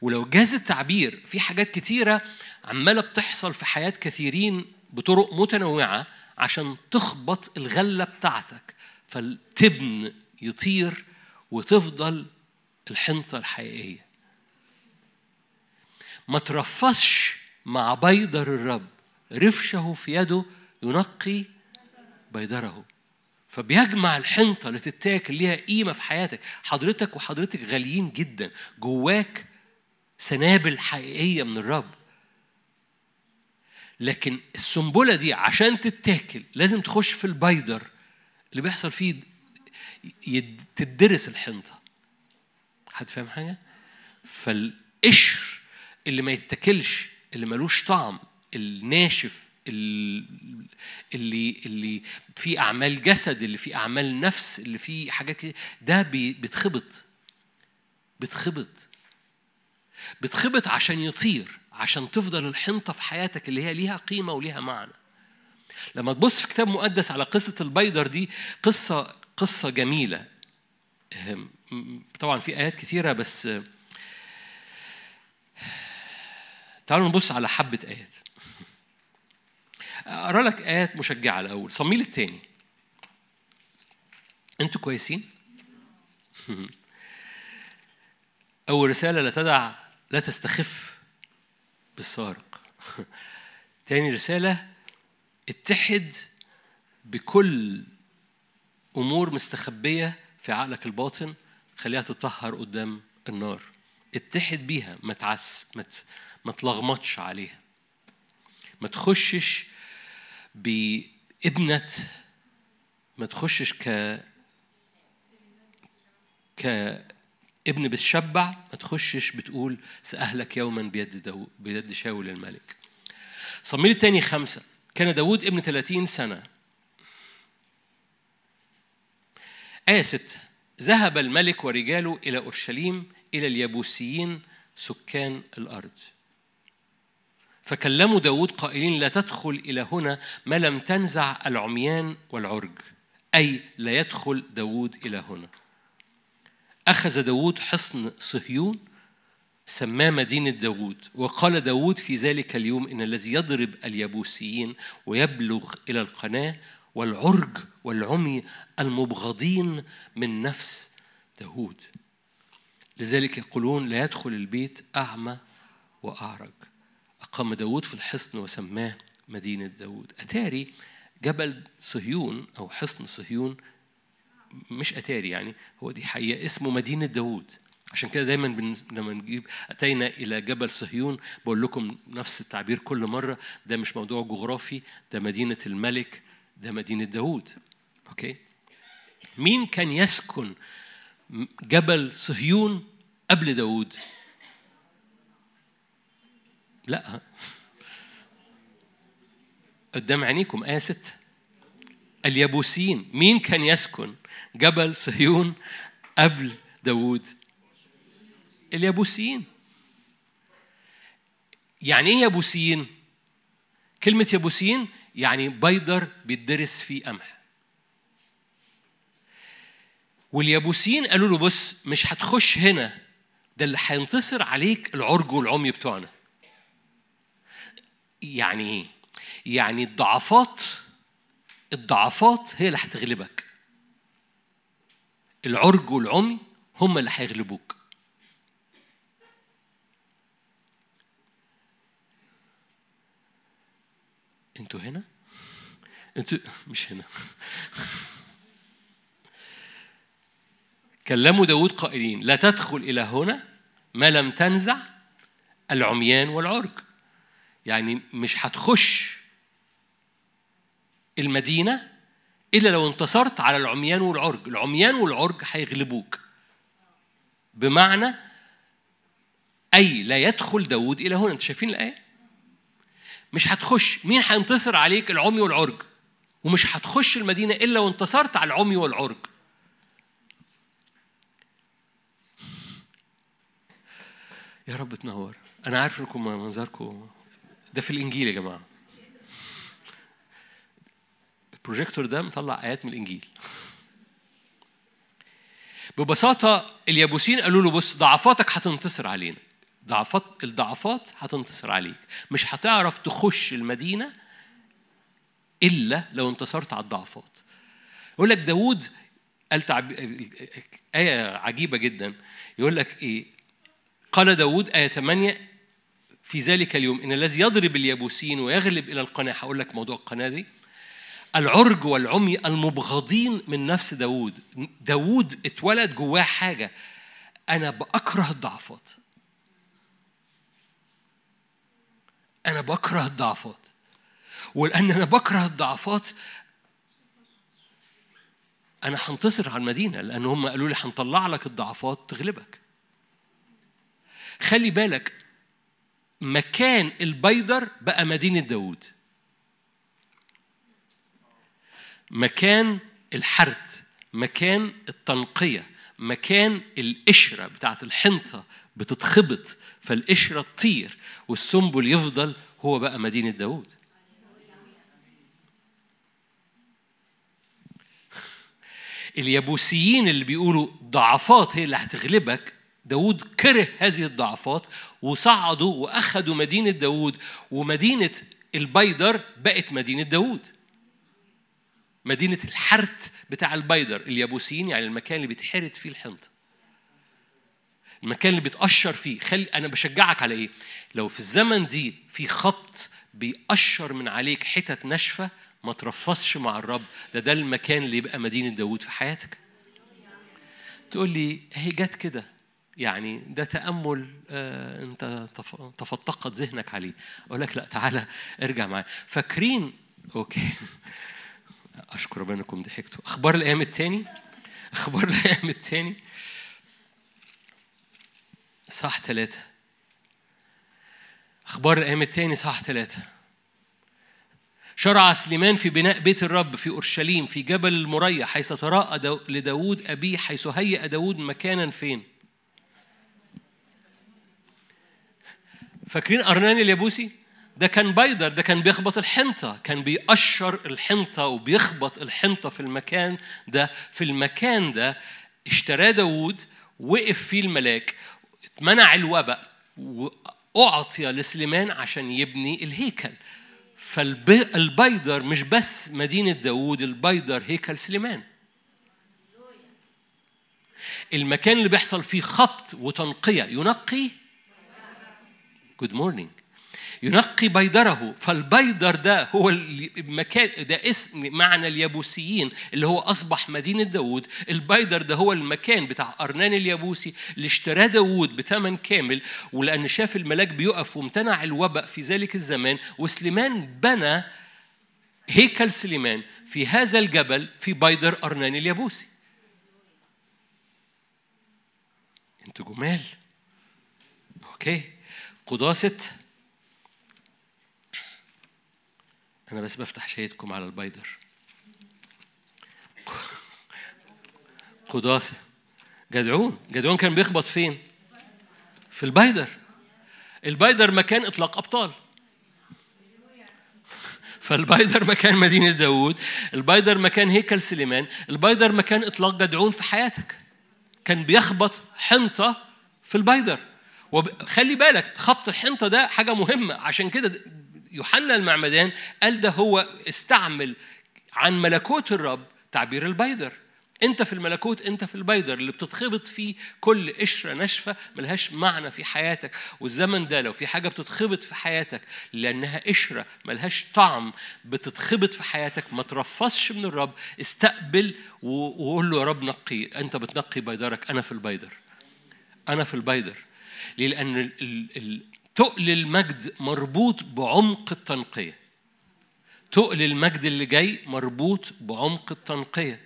ولو جاز التعبير في حاجات كتيرة عمالة بتحصل في حياة كثيرين بطرق متنوعة عشان تخبط الغلة بتاعتك. فالتبن يطير وتفضل الحنطة الحقيقية. ما ترفصش مع بيدر الرب. رفشه في يده ينقي بيدره. فبيجمع الحنطة اللي تتاكل ليها قيمة في حياتك. حضرتك وحضرتك غاليين جدا. جواك سنابل حقيقية من الرب. لكن السنبلة دي عشان تتاكل لازم تخش في البيدر اللي بيحصل فيه تدرس الحنطة. حد فاهم حاجة؟ فالقشر اللي ما يتاكلش اللي ملوش طعم الناشف ال- اللي اللي فيه أعمال جسد اللي فيه أعمال نفس اللي فيه حاجات كده ده بي- بيتخبط. بيتخبط. بتخبط عشان يطير عشان تفضل الحنطة في حياتك اللي هي ليها قيمة وليها معنى. لما تبص في كتاب مقدس على قصة البيدر دي قصة جميلة. أهم. طبعا في آيات كثيرة بس تعالوا نبص على حبة آيات. أقرأ لك آيات مشجعة الأول. صميل التاني. أنتوا كويسين؟ أول رسالة لا تدع لا تستخف بالسارق. تاني رسالة اتحد بكل أمور مستخبية في عقلك الباطن خليها تطهر قدام النار. اتحد بيها ما تعس ما ما تلغمطش عليها. ما تخشش بابنة ما تخشش ك كابن بتشبع ما تخشش بتقول سأهلك يوما بيد داو بيد شاول الملك. صمويل الثاني خمسة. كان داود ابن 30 سنة. آية ستة. ذهب الملك ورجاله إلى أورشليم إلى اليبوسيين سكان الأرض. فكلموا داود قائلين لا تدخل إلى هنا ما لم تنزع العميان والعرج أي لا يدخل داود إلى هنا. أخذ داود حصن صهيون سماه مدينة داود وقال داود في ذلك اليوم إن الذي يضرب اليبوسيين ويبلغ إلى القناة والعرج والعمي المبغضين من نفس داود. لذلك يقولون لا يدخل البيت أعمى وأعرج. أقام داود في الحصن وسماه مدينة داود. أتاري جبل صهيون أو حصن صهيون مش أتاري يعني هو دي حقيقة اسمه مدينة داود. عشان كده دايما. لما نجيب أتينا إلى جبل صهيون بقول لكم نفس التعبير كل مرة ده مش موضوع جغرافي ده مدينة الملك ده مدينة داود. أوكي؟ مين كان يسكن جبل صهيون قبل داود؟ لا. قدام عينيكم آية ستة. اليبوسيين مين كان يسكن جبل صهيون قبل داود اليبوسيين يعني إيه يبوسيين كلمة يبوسيين يعني بيدر بيدرس فيه قمح. واليبوسيين قالوا له بص مش هتخش هنا ده اللي هينتصر عليك العرج والعمي بتوعنا. يعني إيه؟ يعني الضعفات الضعفات هي اللي هتغلبك. العرج والعمي هم اللي هيغلبوك. أنتوا هنا؟ أنتوا مش هنا. كلموا داود قائلين لا تدخل إلى هنا ما لم تنزع العميان والعرج. يعني مش هتخش المدينة إلا لو انتصرت على العميان والعرج. العميان والعرج هيغلبوك. بمعنى أي لا يدخل داود إلى هنا. أنت شايفين الآية؟ مش هتخش. مين هينتصر عليك؟ العمي والعرج. ومش هتخش المدينة إلا وانتصرت على العمي والعرج. يا رب تنور. أنا عارف إنكم منظركم ده في الإنجيل يا جماعة. البروجيكتور ده مطلع آيات من الإنجيل. ببساطة اليابوسين قالوا له بص ضعفاتك هتنتصر علينا. ضعفات الضعفات هتنتصر عليك. مش هتعرف تخش المدينة إلا لو انتصرت على الضعفات. يقول لك داوود قال تعب... آية عجيبة جدا. يقول لك إيه؟ قال داود آية 8 في ذلك اليوم. إن الذي يضرب اليابوسين ويغلب إلى القناة هقول لك موضوع القناة دي. العرج والعمي المبغضين من نفس داود داود اتولد جواه حاجة. أنا بأكره الضعفات. أنا بكره الضعفات. ولأن أنا بكره الضعفات أنا هنتصر على المدينة لأن هم قالوا لي هنطلع لك الضعفات تغلبك. خلي بالك مكان البيدر بقى مدينة داود مكان الحرث مكان التنقية مكان القشرة بتاعت الحنطة بتتخبط فالقشرة تطير والسنبل يفضل هو بقى مدينة داود اليابوسيين اللي بيقولوا ضعفات هي اللي هتغلبك داود كره هذه الضعفات وصعدوا وأخذوا مدينة داود ومدينة البيدر بقت مدينة داود. مدينة الحرت بتاع البيدر اليابوسيين يعني المكان اللي بيتحرت فيه الحنطة المكان اللي بيتقشر فيه. خلي أنا بشجعك على إيه؟ لو في الزمن دي في خط بيقشر من عليك حتت ناشفة ما ترفصش مع الرب. ده ده المكان اللي يبقى مدينة داود في حياتك. تقول لي هي جت كده. يعني ده تأمل آه أنت تفتقد ذهنك عليه. أقول لك لا تعالى ارجع معايا. فاكرين أوكي. أشكر ربنا إنكم ضحكتوا. أخبار الأيام التاني؟ أخبار الأيام التاني؟ صح ثلاثة أخبار الأيام التاني صح ثلاثة شرع سليمان في بناء بيت الرب في أورشليم في جبل المريا حيث تراءى لداود أبيه حيث هيأ داود مكانا فين؟ فاكرين أرنان اليابوسي؟ ده كان بيدر ده كان بيخبط الحنطة كان بيقشر الحنطة وبيخبط الحنطة في المكان ده. في المكان ده اشتراه داود وقف فيه الملاك اتمنع الوباء وأعطي لسليمان عشان يبني الهيكل. فالبيدر مش بس مدينة داود البيدر هيكل سليمان. المكان اللي بيحصل فيه خبط وتنقية ينقي good morning ينقي بيدره فالبيدر ده هو المكان ده اسم معنى اليابوسيين اللي هو أصبح مدينة داود البيدر ده هو المكان بتاع أرنان اليابوسي اللي اشتراه داود بثمن كامل ولأن شاف الملاك بيقف وامتنع الوباء في ذلك الزمان وسليمان بنى هيكل سليمان في هذا الجبل في بيدر أرنان اليابوسي. أنتوا جمال. okay. قداسه أنا بس بفتح شهيتكم على البيدر قداسة جدعون. جدعون كان بيخبط فين؟ في البيدر البيدر مكان إطلاق أبطال. فالبيدر مكان مدينة داوود. البيدر مكان هيكل سليمان. البيدر مكان إطلاق جدعون في حياتك. كان بيخبط حنطة في البيدر وخلي بالك خبط الحنطة ده حاجة مهمة. عشان كده يوحنا المعمدان قال ده هو استعمل عن ملكوت الرب تعبير البيدر. انت في الملكوت انت في البيدر اللي بتتخبط فيه كل قشرة ناشفة ملهاش معنى في حياتك. والزمن ده لو في حاجة بتتخبط في حياتك لأنها قشرة ملهاش طعم بتتخبط في حياتك ما ترفصش من الرب استقبل وقول له يا رب نقي انت بتنقي بيدرك أنا في البيدر. أنا في البيدر. ليه لأن تقل المجد مربوط بعمق التنقية. تقل المجد اللي جاي مربوط بعمق التنقية.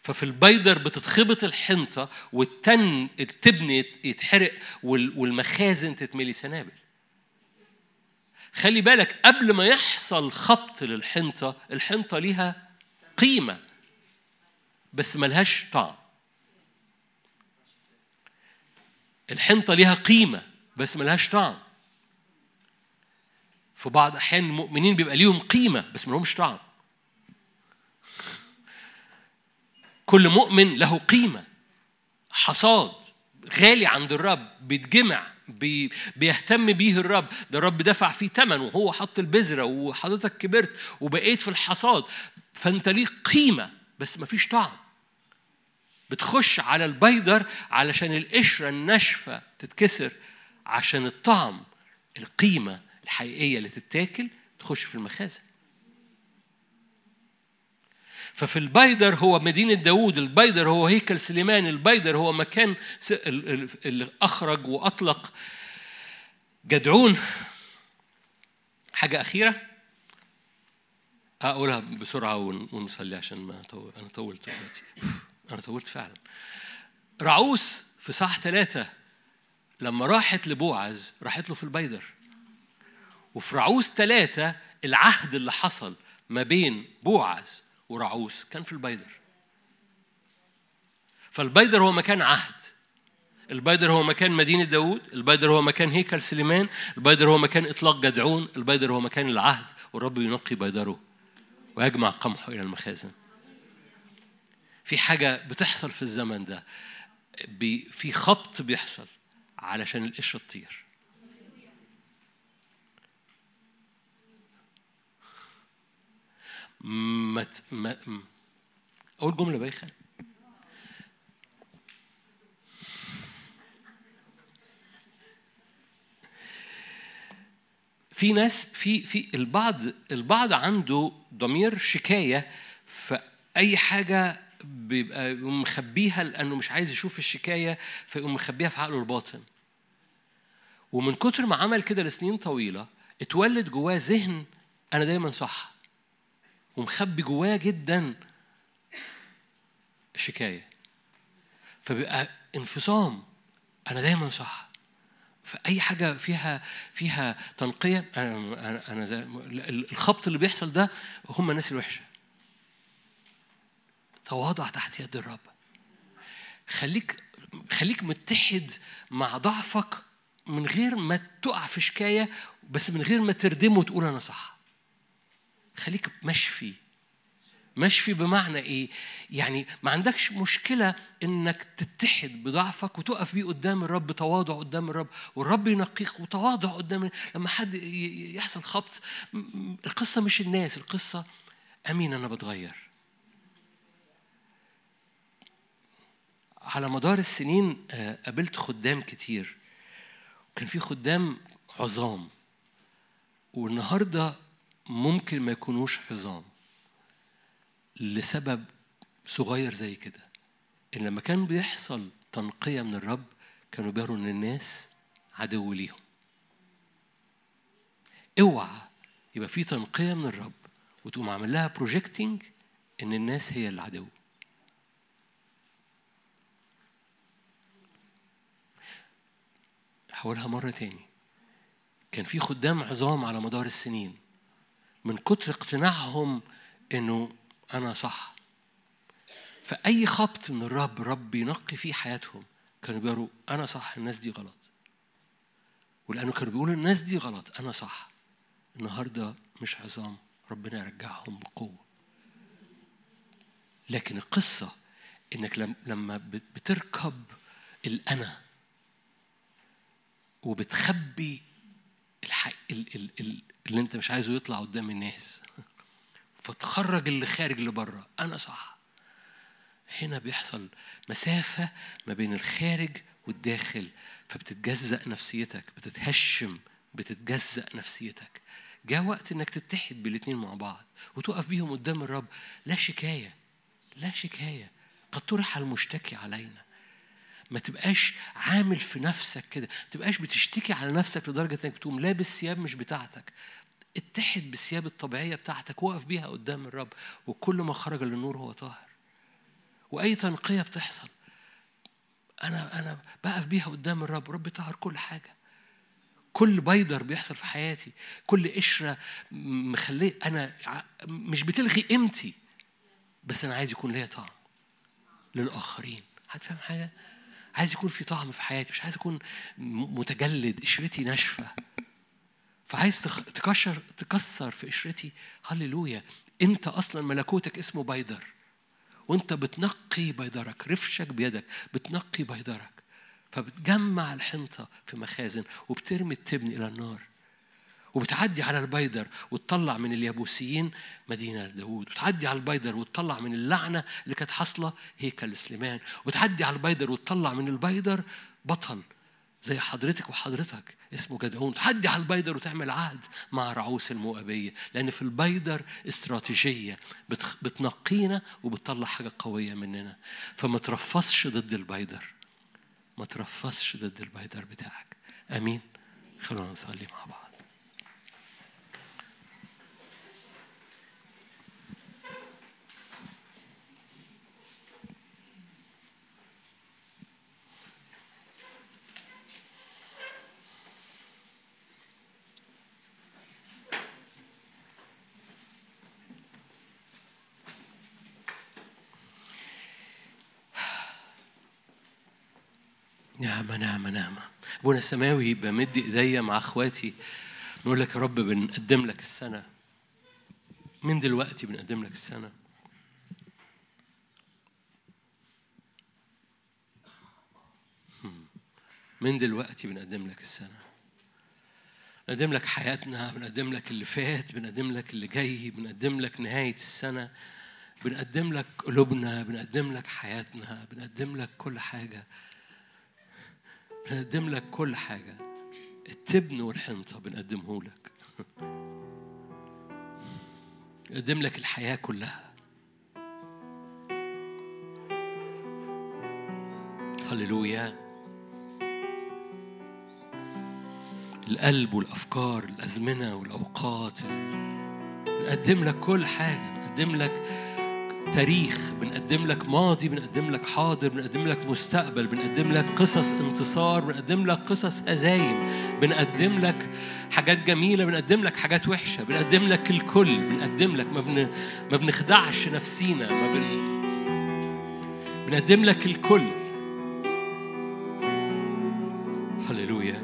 ففي البيدر بتتخبط الحنطة والتن التبن يتحرق والمخازن تتملي سنابل. خلي بالك قبل ما يحصل خبط للحنطة الحنطة ليها قيمة بس ملهاش طعم. الحنطة ليها قيمة بس ملهاش طعم. في بعض أحيان المؤمنين بيبقى ليهم قيمة بس ملهمش طعم. كل مؤمن له قيمة. حصاد غالي عند الرب بيتجمع بي بيهتم بيه الرب. ده الرب دفع فيه ثمن وهو حط البذرة وحضرتك كبرت وبقيت في الحصاد. فأنت ليك قيمة بس مفيش طعم. بتخش على البيدر علشان القشرة الناشفة تتكسر عشان الطعم القيمة الحقيقية اللي تتاكل تخش في المخازن. ففي البيدر هو مدينة داوود البيدر هو هيكل سليمان البيدر هو مكان اللي أخرج وأطلق. جدعون. حاجة أخيرة؟ أقولها بسرعة ونصلي عشان ما أطول أنا طولت دلوقتي. أنا طولت فعلا. راعوث في أصحاح ثلاثة لما راحت لبوعز راحت له في البيدر. وفي راعوث ثلاثة العهد اللي حصل ما بين بوعز وراعوث كان في البيدر. فالبيدر هو مكان عهد. البيدر هو مكان مدينة داود البيدر هو مكان هيكل سليمان البيدر هو مكان إطلاق جدعون البيدر هو مكان العهد والرب ينقي بيدره ويجمع قمحه إلى المخازن. في حاجة بتحصل في الزمن ده في خبط بيحصل علشان القشرة تطير. ما ما أول جملة بايخة في ناس في في البعض البعض عنده ضمير شكاية فاي حاجة بيبقى مخبيها لأنه مش عايز يشوف الشكاية فيقوم مخبيها في عقله الباطن. ومن كتر ما عمل كده لسنين طويلة اتولد جواه ذهن أنا دايما صح. ومخبي جواه جدا الشكاية. فبيبقى انفصام. أنا دايما صح. فأي حاجة فيها فيها تنقية أنا أنا الخبط اللي بيحصل ده هم الناس الوحشة. تواضع تحت يد الرب. خليك خليك متحد مع ضعفك من غير ما تقع في شكاية بس من غير ما تردمه وتقول أنا صح. خليك مشفي. مشفي بمعنى إيه؟ يعني ما عندكش مشكلة إنك تتحد بضعفك وتقف بيه قدام الرب بتواضع قدام الرب والرب ينقيك وتواضع قدام لما حد يحصل خبط القصة مش الناس القصة أمين أنا بتغير. على مدار السنين آه، قابلت خدام كتير. وكان في خدام عظام. والنهاردة ممكن ما يكونوش عظام. لسبب صغير زي كده. إن لما كان بيحصل تنقية من الرب كانوا بيروا إن الناس عدو ليهم. اوعى يبقى في تنقية من الرب وتقوم عامل لها بروجيكتنج إن الناس هي العدو هقولها مرة تاني. كان في خدام عظام على مدار السنين. من كتر اقتناعهم إنه أنا صح. فأي خبط من الرب رب ينقي فيه حياتهم. كانوا بيقولوا أنا صح الناس دي غلط. ولأنه كانوا بيقولوا الناس دي غلط أنا صح. النهاردة مش عظام ربنا يرجعهم بقوة. لكن القصة إنك لما بتركب الأنا وبتخبي الحق اللي أنت مش عايزه يطلع قدام الناس. فتخرج اللي خارج لبره. أنا صح. هنا بيحصل مسافة ما بين الخارج والداخل. فبتتجزأ نفسيتك بتتهشم بتتجزأ نفسيتك. جاء وقت إنك تتحد بالاثنين مع بعض وتقف بيهم قدام الرب. لا شكاية لا شكاية. قد طرح المشتكي علينا. ما تبقاش عامل في نفسك كده ما تبقاش بتشتكي على نفسك لدرجة إنك تقوم لابس ثياب مش بتاعتك. اتحد بالثياب الطبيعية بتاعتك وقف بيها قدام الرب وكل ما خرج للنور هو طاهر. وأي تنقية بتحصل أنا أنا بقف بيها قدام الرب رب طهر كل حاجة. كل بيدر بيحصل في حياتي كل قشرة مخلية أنا مش بتلغي قيمتي بس أنا عايز يكون ليا طعم للآخرين. هتفهم حاجة؟ عايز يكون في طعم في حياتي مش عايز أكون متجلد قشرتي ناشفة. فعايز تكشر تكسر في قشرتي. هللويا. انت أصلا ملكوتك اسمه بيدر. وانت بتنقي بيدرك رفشك بيدك بتنقي بيدرك. فبتجمع الحنطة في مخازن وبترمي التبن إلى النار. وبتعدي على البيدر وتطلع من اليابوسيين مدينة داوود وتعدي على البيدر وتطلع من اللعنة اللي كانت حاصلة هيكل سليمان وتعدي على البيدر وتطلع من البيدر بطل زي حضرتك وحضرتك اسمه جدعون تعدي على البيدر وتعمل عهد مع راعوث المؤبية لأن في البيدر استراتيجية بتنقينا وبتطلع حاجة قوية مننا. فما ترفصش ضد البيدر ما ترفصش ضد البيدر بتاعك. أمين. خلونا نصلي مع بعض. نعمة نعمة نعمة أبونا السماوي بمد إيديا مع إخواتي نقول لك يا رب بنقدم لك السنة من دلوقتي بنقدم لك السنة من دلوقتي بنقدم لك السنة بنقدم لك حياتنا بنقدم لك اللي فات بنقدم لك اللي جاي بنقدم لك نهاية السنة بنقدم لك قلوبنا بنقدم لك حياتنا بنقدم لك كل حاجة بنقدم لك كل حاجة. التبن والحنطة بنقدمه لك. بنقدم لك الحياة كلها. هللويا. القلب والأفكار الأزمنة والأوقات بنقدم لك كل حاجة. بنقدم لك تاريخ بنقدم لك ماضي بنقدم لك حاضر بنقدم لك مستقبل بنقدم لك قصص انتصار بنقدم لك قصص هزايم بنقدم لك حاجات جميلة بنقدم لك حاجات وحشة بنقدم لك الكل بنقدم لك ما, بن... ما بنخدعش نفسينا ما بن... بنقدم لك الكل هللويا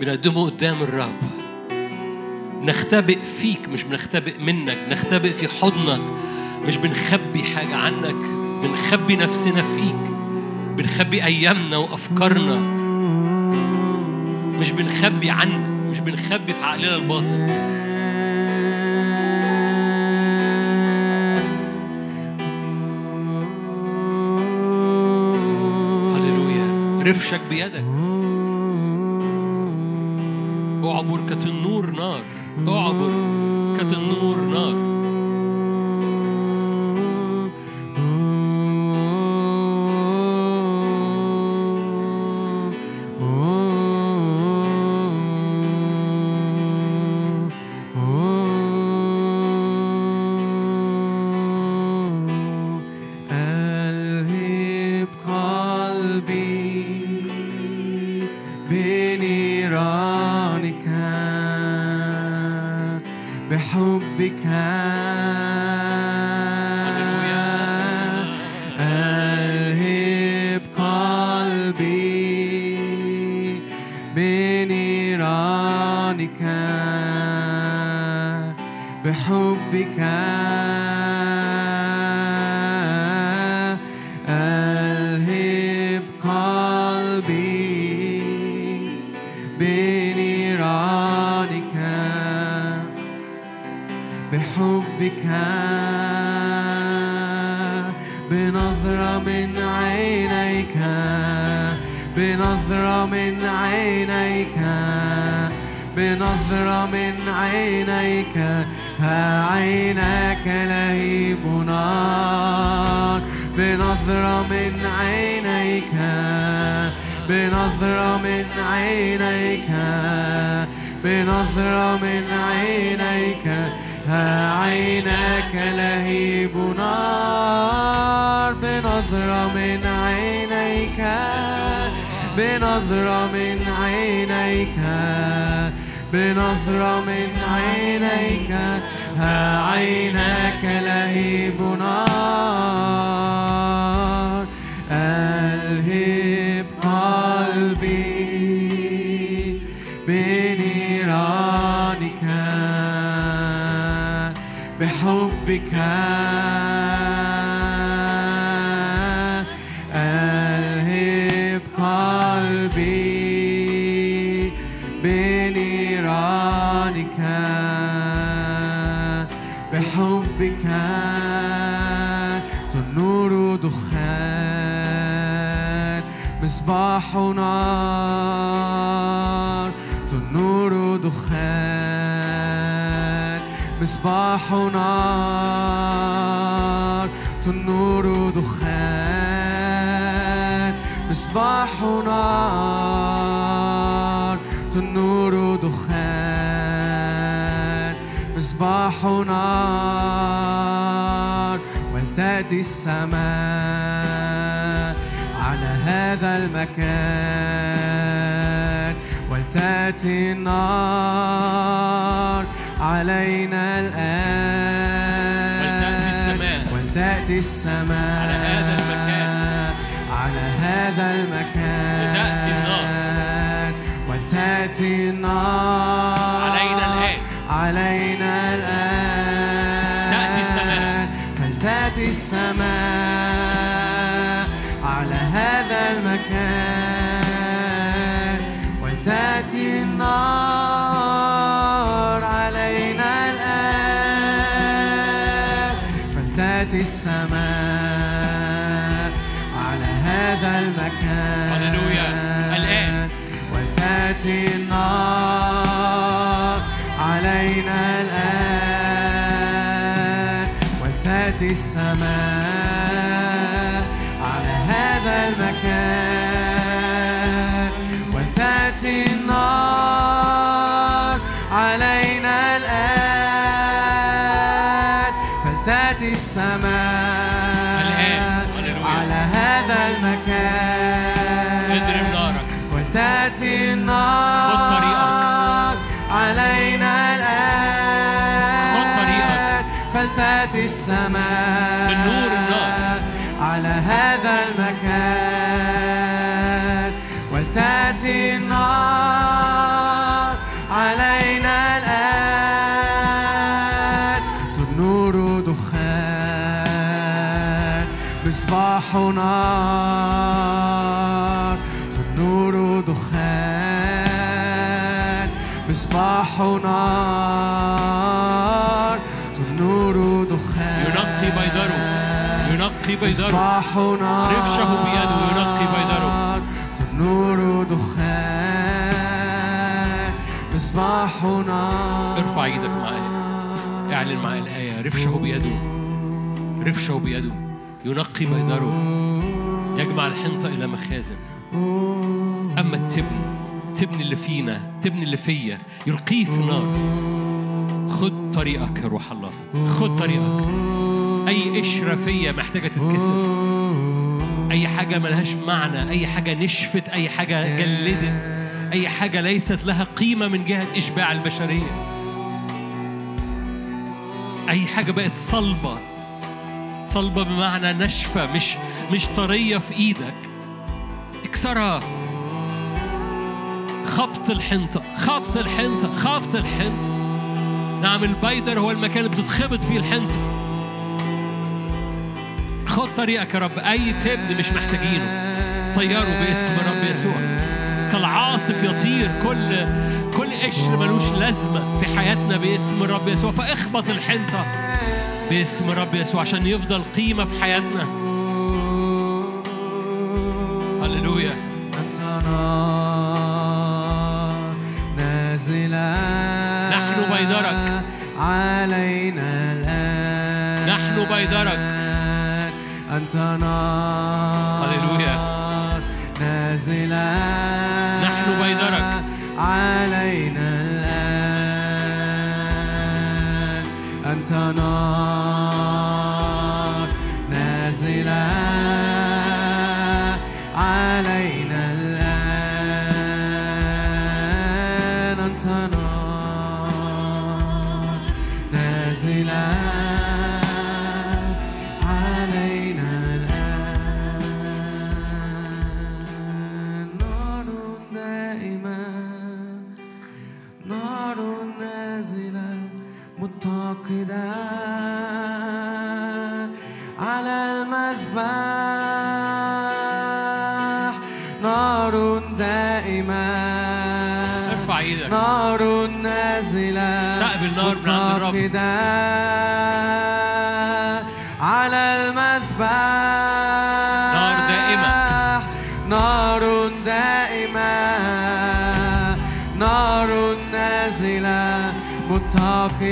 بنقدمه قدام الرب نختبئ فيك مش بنختبئ منك بنختبئ في حضنك. مش بنخبي حاجة عنك بنخبي نفسنا فيك بنخبي أيامنا وأفكارنا. مش بنخبي عنك مش بنخبي في عقلنا الباطن. هللويا. رفشك بيدك. أعبر كتنور نار. اعبر كتنور نار. ألهب قلبي بنيرانك بحبك. مصباح نار تنور دخان. مصباح نار تنور دخان. مصباح نار تنور دخان. مصباح نار ولتأتي السماء. هذا المكان ولتأتي النار علينا الآن ولتأتي السماء. على هذا المكان. على هذا المكان. ولتأتي النار علينا الآن. علينا الآن مصباح نار رفشه بيده ينقي بيضره. تنور دخان. مصباح نار ارفع إيدك معايا. اعلن معايا الآية. رفشه بيده رفشه بيده ينقي بيضره يجمع الحنطة إلى مخازن. أما التبن التبن اللي فينا التبن اللي فيا يلقيه في النار خد طريقك يا روح الله. خد طريقك. أي قشرة فيا محتاجة تتكسر. أي حاجة ملهاش معنى أي حاجة نشفت أي حاجة جلدت أي حاجة ليست لها قيمة من جهة إشباع البشرية. أي حاجة بقت صلبة. صلبة بمعنى ناشفة مش مش طرية في إيدك. اكسرها. خبط الحنطة خبط الحنطة خبط الحنطة. نعم البيدر هو المكان اللي بتتخبط فيه الحنطة خد طريقك يا رب أي تبن مش محتاجينه. طيره باسم رب يسوع. كالعاصف يطير كل كل قشر ملوش لازمة في حياتنا باسم الرب يسوع. فاخبط الحنطة باسم الرب يسوع عشان يفضل قيمة في حياتنا. علينا الآن نحن بيدرك. أنت نار هللويا. نازلة نحن بيدرك. علينا الآن أنت نار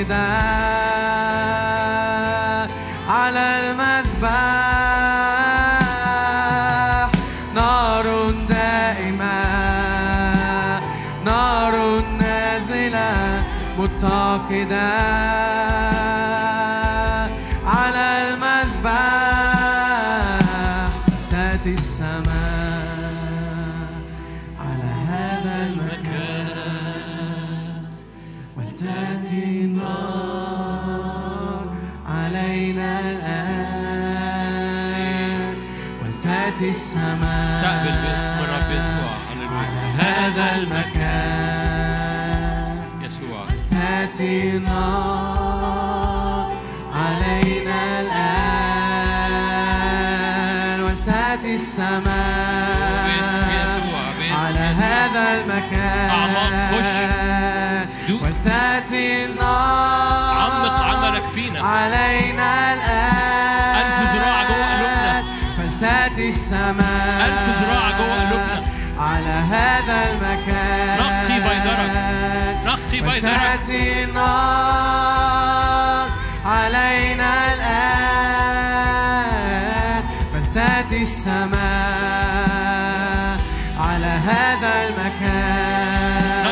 eternidade. وتأتي النار علينا الآن. فلتأتي السماء على هذا المكان.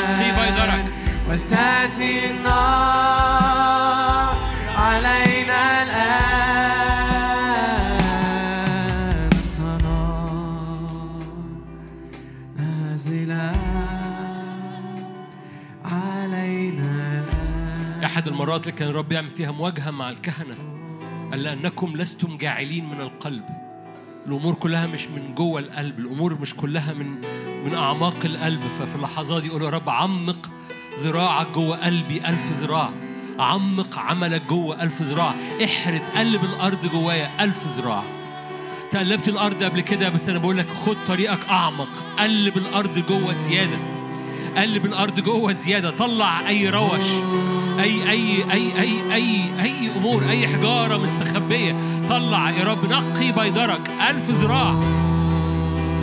ولتأتي النار. أحد المرات اللي كان الرب يعمل فيها مواجهة مع الكهنة قال لأنكم لستم جاعلين من القلب. الأمور كلها مش من جوه القلب الأمور مش كلها من من أعماق القلب. ففي اللحظات دي يقول يا رب عمق ذراعك جوه قلبي ألف ذراع. عمق عملك جوه ألف ذراع. احرت قلب الأرض جوايا ألف ذراع. تقلبت الأرض قبل كده بس أنا بقول لك خد طريقك أعمق. قلب الأرض جوه زيادة. قلب الأرض جوه زيادة. طلع أي روش. أي أي أي أي أي أي أمور أي حجارة مستخبية. طلع يا رب نقي بيدرك. ألف ذراع.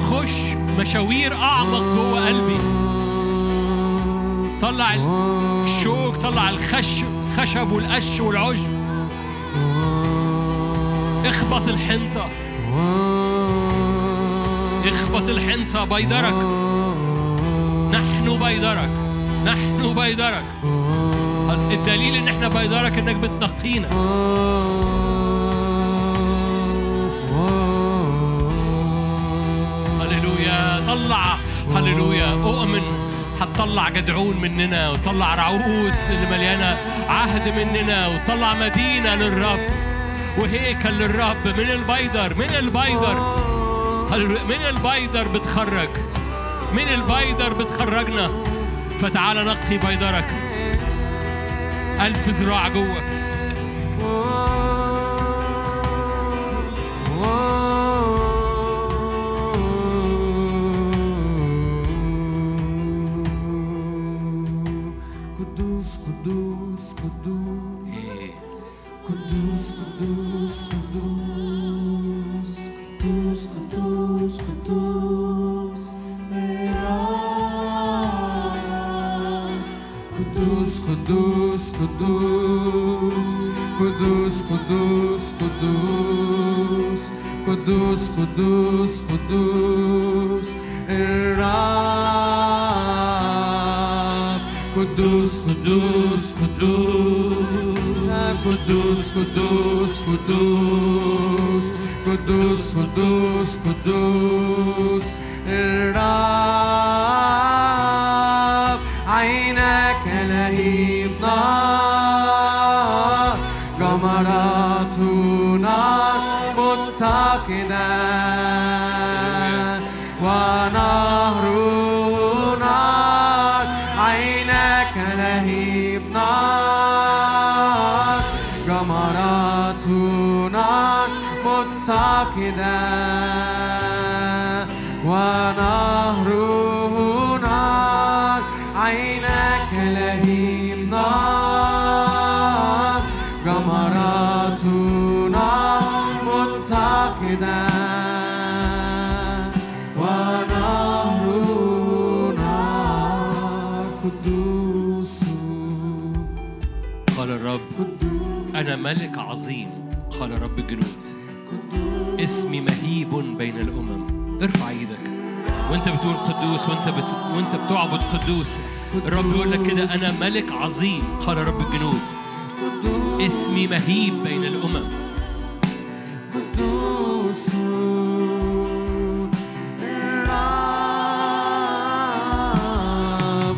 خش. مشاوير أعمق جوه قلبي. طلع الشوك طلع الخشب خشب والقش والعشب. اخبط الحنطة. اخبط الحنطة. بيدرك. نحن بيدرك. نحن بيدرك. الدليل إن إحنا بيدرك انك بتنقينا. هللويا. طلع. هللويا. أؤمن. هتطلع جدعون مننا وطلع رعوس اللي مليانة عهد مننا وطلع مدينة للرب. وهيكل للرب. من البيدر. من البيدر. من البيدر بتخرج. من البيدر بتخرجنا. فتعال نقي بيدرك. ألف ذراع جوه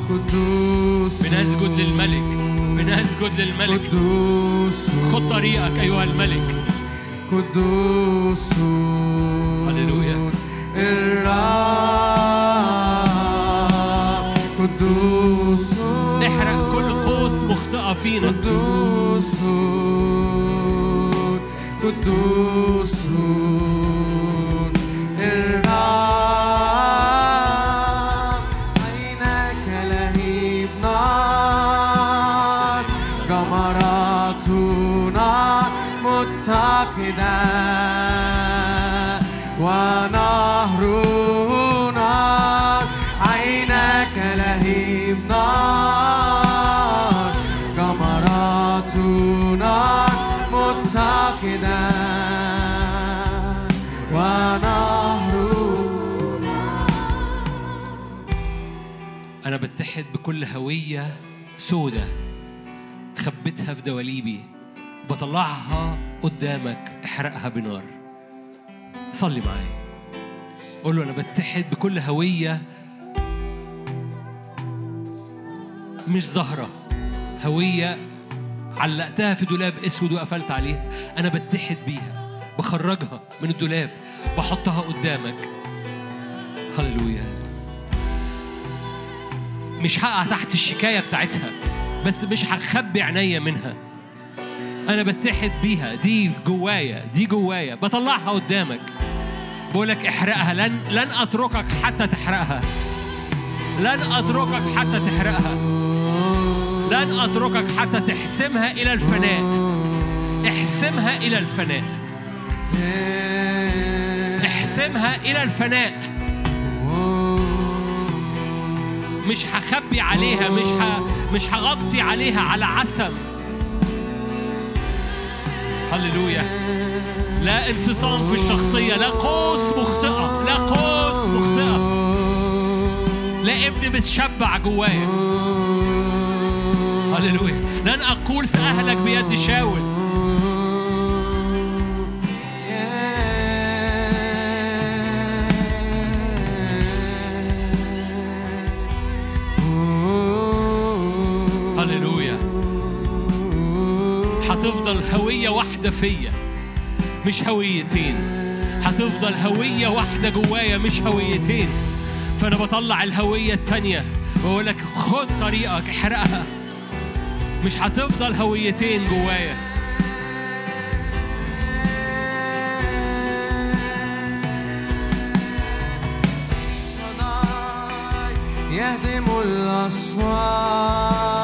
قدوس بنسجد للملك بنسجد للملك. قدوس خد طريقك أيها الملك. قدوس هللويا. الرب. قدوس احرق كل قوس مخطئة فينا. قدوس قدوس بكل هوية سودة خبيتها في دواليبي بطلعها قدامك احرقها بنار. صلي معايا. قول له أنا بتحد بكل هوية مش ظاهرة هوية علقتها في دولاب أسود وقفلت عليها أنا بتحد بيها بخرجها من الدولاب بحطها قدامك. هللويا. مش هقع تحت الشكاية بتاعتها بس مش هخبي عينيا منها. أنا بتحد بيها دي جوايا دي جوايا. بطلعها قدامك. بقولك احرقها لن لن أتركك حتى تحرقها. لن أتركك حتى تحرقها. لن أتركك حتى تحسمها إلى الفناء. احسمها إلى الفناء. احسمها إلى الفناء. مش هخبي عليها مش ه... مش هغطي عليها على عسم هللويا. لا انفصام في الشخصية لا قوس مخطئة لا قوس مخطئة. لا ابن بتشبع جوايا. هللويا. لن أقول سأهلك بيد شاول. هتفضل هوية واحدة فيا مش هويتين. هتفضل هوية واحدة جوايا مش هويتين. فأنا بطلع الهوية التانية بقول لك خد طريقك احرقها. مش هتفضل هويتين جوايا. يهدم الأسوار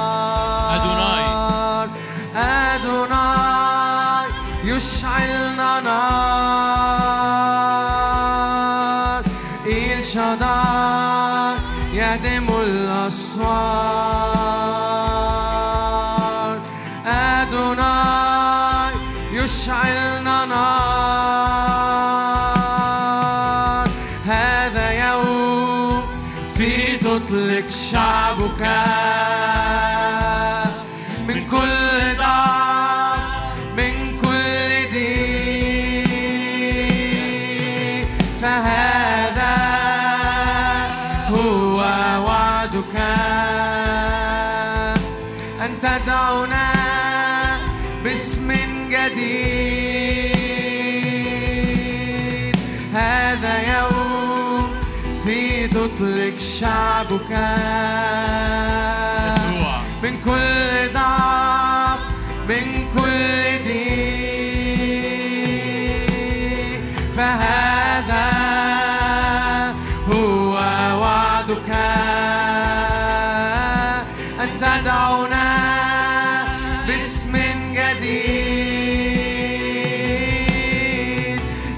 you shine on us. شعبك يسوع. من كل ضعف من كل ضيق فهذا هو وعدك. أن تدعونا باسم جديد.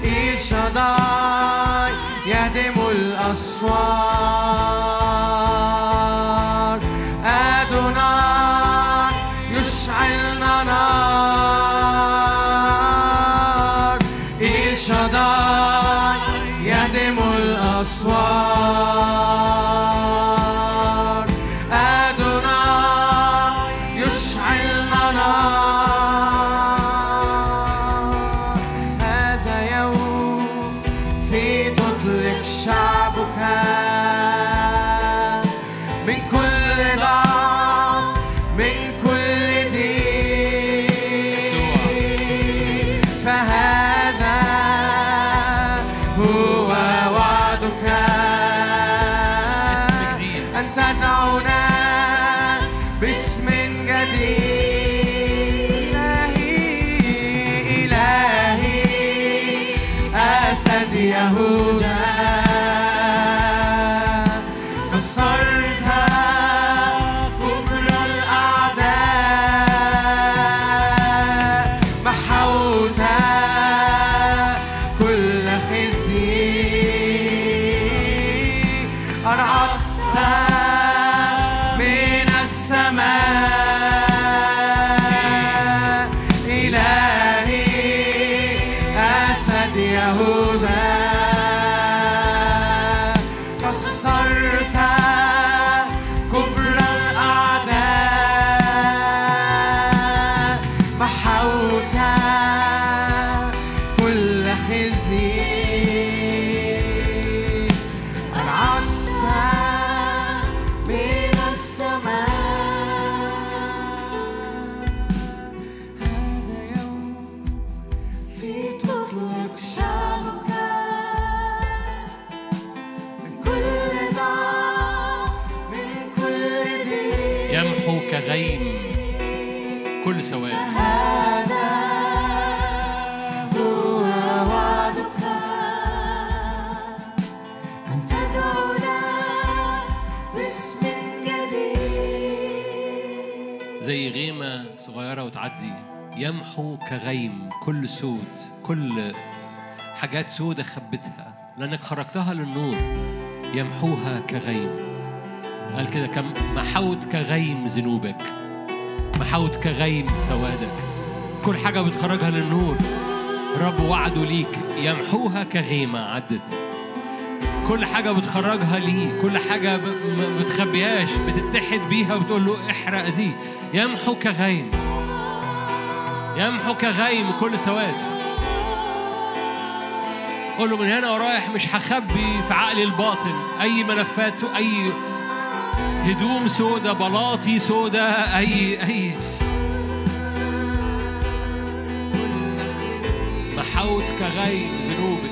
إيشاداي يهدم الأسوار كغيم كل سود كل حاجات سودة خبتها. لأنك خرجتها للنور يمحوها كغيم. قال كده كم محوت كغيم ذنوبك محوت كغيم سوادك. كل حاجة بتخرجها للنور رب وعده ليك يمحوها كغيمة عدت. كل حاجة بتخرجها ليه كل حاجة ما بتخبيهاش بتتحد بيها وبتقول له احرق دي. يمحو كغيم. يمحو كغيم كل سواد. قول من هنا ورايح مش هخبي في عقلي الباطن. أي ملفات سو أي هدوم سودة بلاطي سودة أي أي. محوت كغيم ذنوبك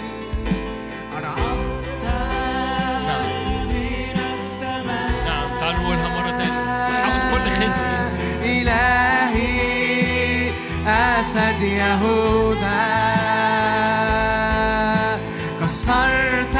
أسد يهوذا كسرت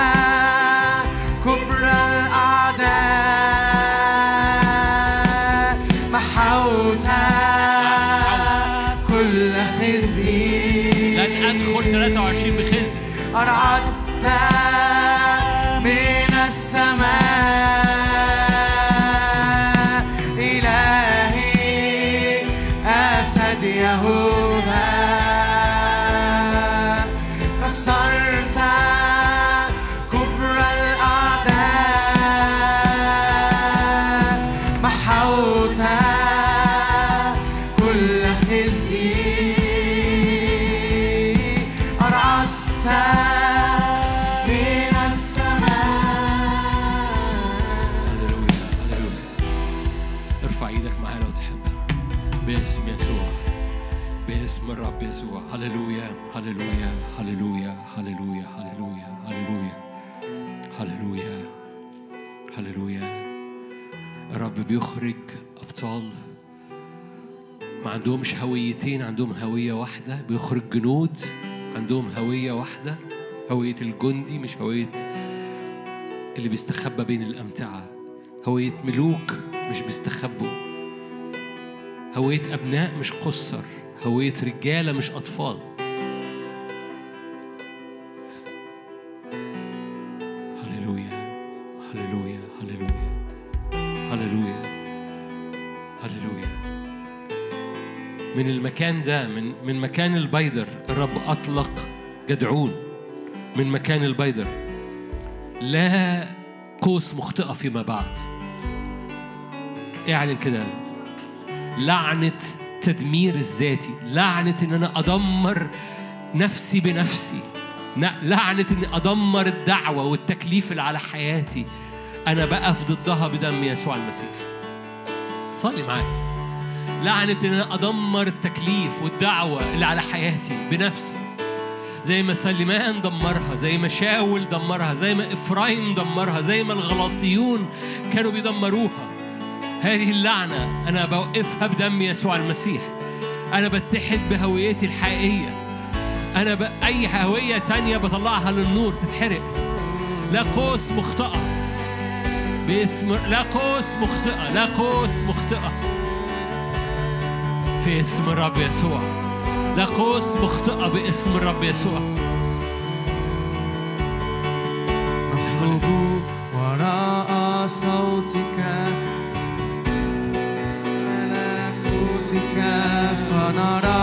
هويتين عندهم هوية واحدة بيخرج جنود عندهم هوية واحدة هوية الجندي مش هوية اللي بيستخبى بين الأمتعة. هوية ملوك مش بيستخبوا. هوية أبناء مش قصر. هوية رجالة مش أطفال. من المكان ده من من مكان البيدر الرب أطلق جدعون. من مكان البيدر. لا قوس مخطئة فيما بعد. اعلن كده. لعنة تدمير الذاتي. لعنة إن أنا أدمر نفسي بنفسي. لعنة إني أدمر الدعوة والتكليف اللي على حياتي. أنا بقف ضدها بدم يسوع المسيح. صلي معايا. لعنة إن أنا أدمر التكليف والدعوة اللي على حياتي بنفسي. زي ما سليمان دمرها زي ما شاول دمرها زي ما إفرايم دمرها زي ما الغلاطيون كانوا بيدمروها. هذه اللعنة أنا بوقفها بدم يسوع المسيح. أنا بتحد بهويتي الحقيقية. أنا ب... أي هوية تانية بطلعها للنور تتحرق. لا قوس مخطئة. باسم لا قوس مخطئة لا قوس مخطئة. في اسم الرب يسوع. لا قوس مخطئة باسم الرب يسوع. نخرج وراء صوتك. ملكوتك فنرى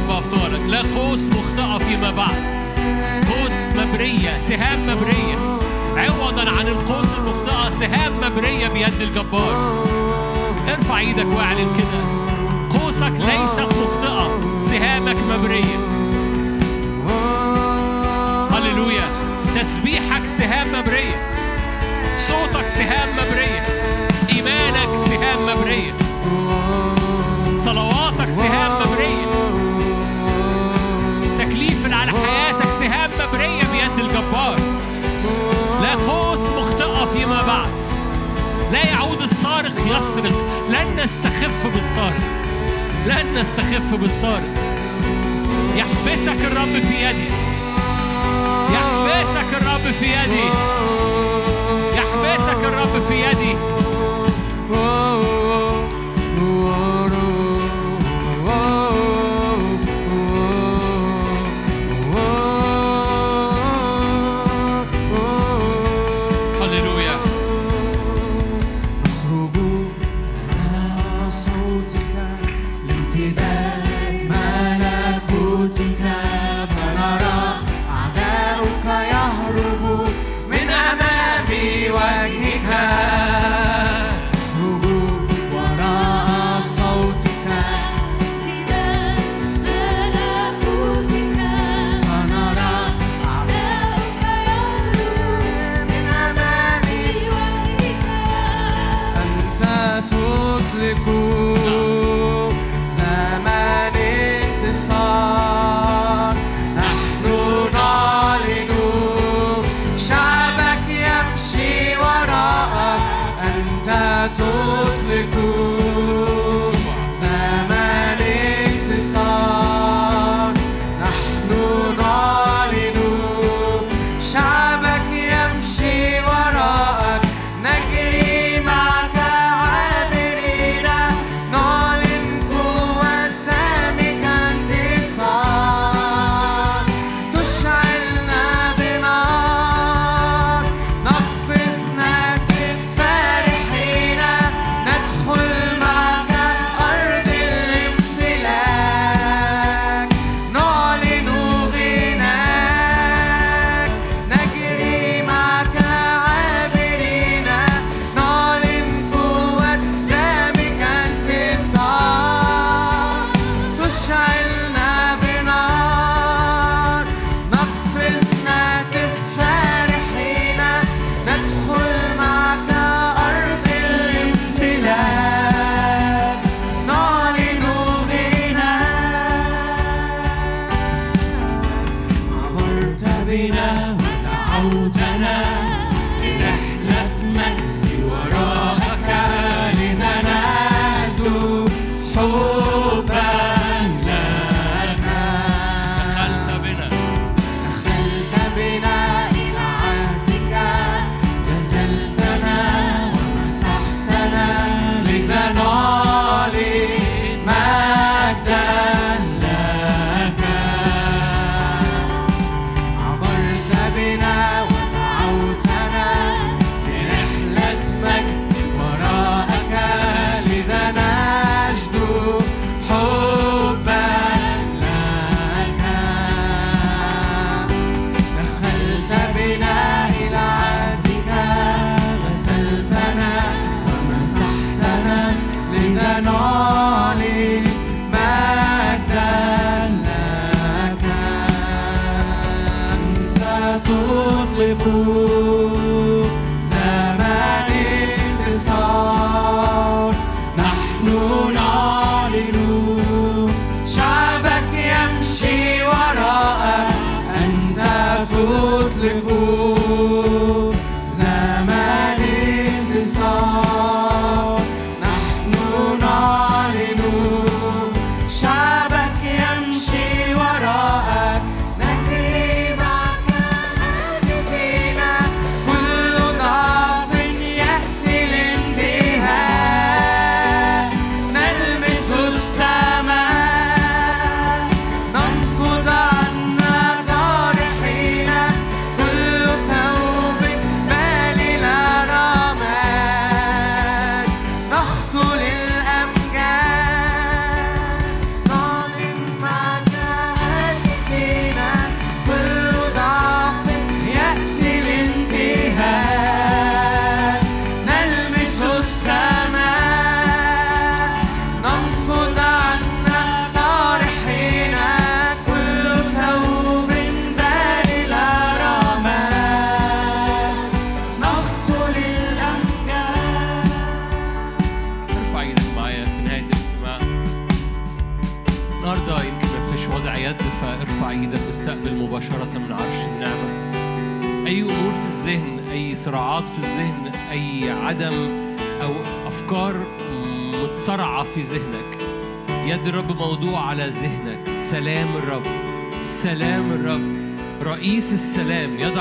رب أبطالك لا قوس مخطئة فيما بعد. قوس مبرية سهام مبرية عوضا عن القوس المخطئة سهام مبرية بيد الجبار. ارفع إيدك واعلن كده. قوسك ليست مخطئة سهامك مبرية هللويا. تسبيحك سهام مبرية صوتك سهام مبرية إيمانك سهام مبرية صلواتك سهام مبريه اللي على حياتك سهام مبرية بيد الجبار. لا قوس مخطئة فيما بعد. لا يعود السارق يسرق. لن نستخف بالسارق. لن نستخف بالسارق. يحبسك الرب في يدي. يحبسك الرب في يدي. يحبسك الرب في يدي.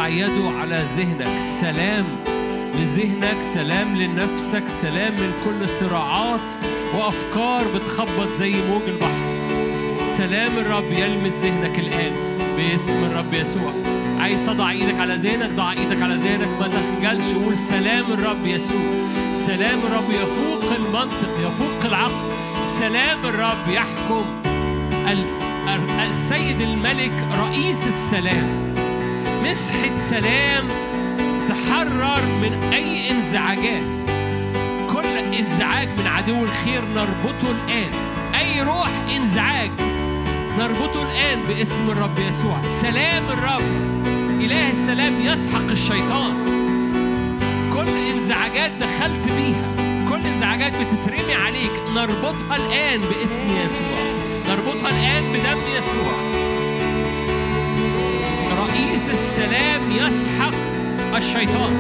يده على ذهنك. سلام لذهنك سلام لنفسك سلام من كل صراعات وأفكار بتخبط زي موج البحر. سلام الرب يلمس ذهنك الآن باسم الرب يسوع. عايز تضع إيدك على ذهنك؟ ضع إيدك على ذهنك. ما تخجلش. قول سلام الرب يسوع. سلام الرب يفوق المنطق يفوق العقل. سلام الرب يحكم. الس- السيد الملك رئيس السلام. مسحة سلام تحرر من أي انزعاجات. كل انزعاج من عدو الخير نربطه الآن. أي روح انزعاج نربطه الآن باسم الرب يسوع. سلام الرب. إله السلام يسحق الشيطان. كل انزعاجات دخلت بيها. كل انزعاجات بتترمي عليك. نربطها الآن باسم يسوع. نربطها الآن بدم يسوع. رئيس السلام يسحق الشيطان.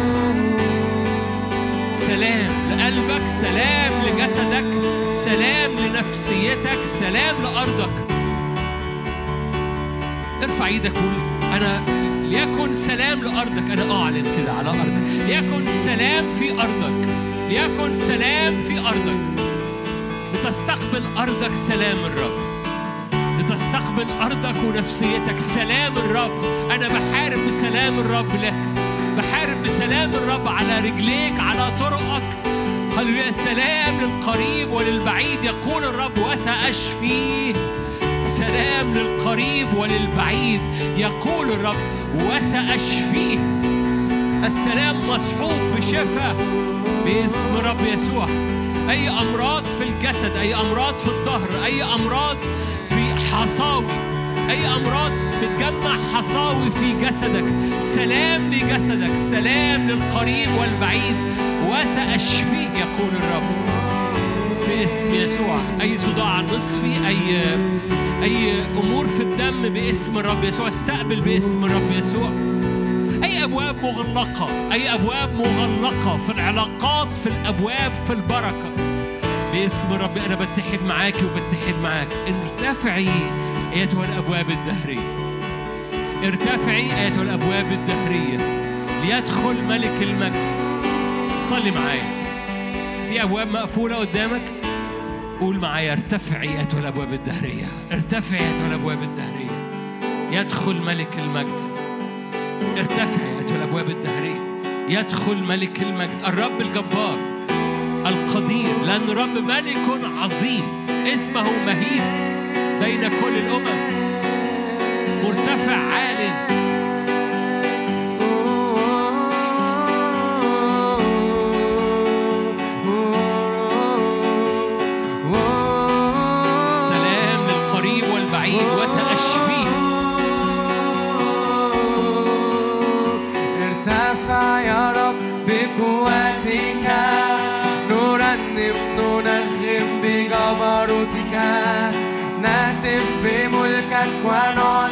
سلام لقلبك سلام لجسدك سلام لنفسيتك سلام لأرضك. ارفع إيدك قول أنا ليكن سلام لأرضك. أنا أعلن كده على أرضك. ليكن سلام في أرضك. ليكن سلام في أرضك. لتستقبل أرضك سلام الرب. لتستقبل أرضك ونفسيتك. سلام الرب. أنا بحارب بسلام الرب لك. بحارب بسلام الرب على رجليك على طرقك. هللويا. سلام للقريب وللبعيد. يقول الرب وساشفيه سلام للقريب وللبعيد. يقول الرب وساشفيه السلام مصحوب بشفاء باسم رب يسوع. أي أمراض في الجسد أي أمراض في الظهر أي أمراض في حصاوي. أي أمراض بتجمع حصاوي في جسدك. سلام لجسدك. سلام للقريب والبعيد. وسأشفيه يقول الرب. في اسم يسوع. أي صداع نصفي أي أي أمور في الدم باسم الرب يسوع. استقبل باسم الرب يسوع. أي أبواب مغلقة. أي أبواب مغلقة في العلاقات في الأبواب في البركة. باسم الرب أنا بتحد معاكي وبتحد معاك. ارتفعي أيتها الأبواب الدهرية. ارتفعي أيتها الأبواب الدهرية. ليدخل ملك المجد. صلي معايا. في أبواب مقفولة قدامك؟ قول معايا ارتفعي أيتها الأبواب الدهرية. ارتفعي أيتها الأبواب الدهرية. يدخل ملك المجد. ارتفعي أيتها الأبواب الدهرية. يدخل ملك المجد. الرب الجبار. القدير لأن الرب ملك عظيم. اسمه مهيب بين كل الأمم. مرتفع عال San Juan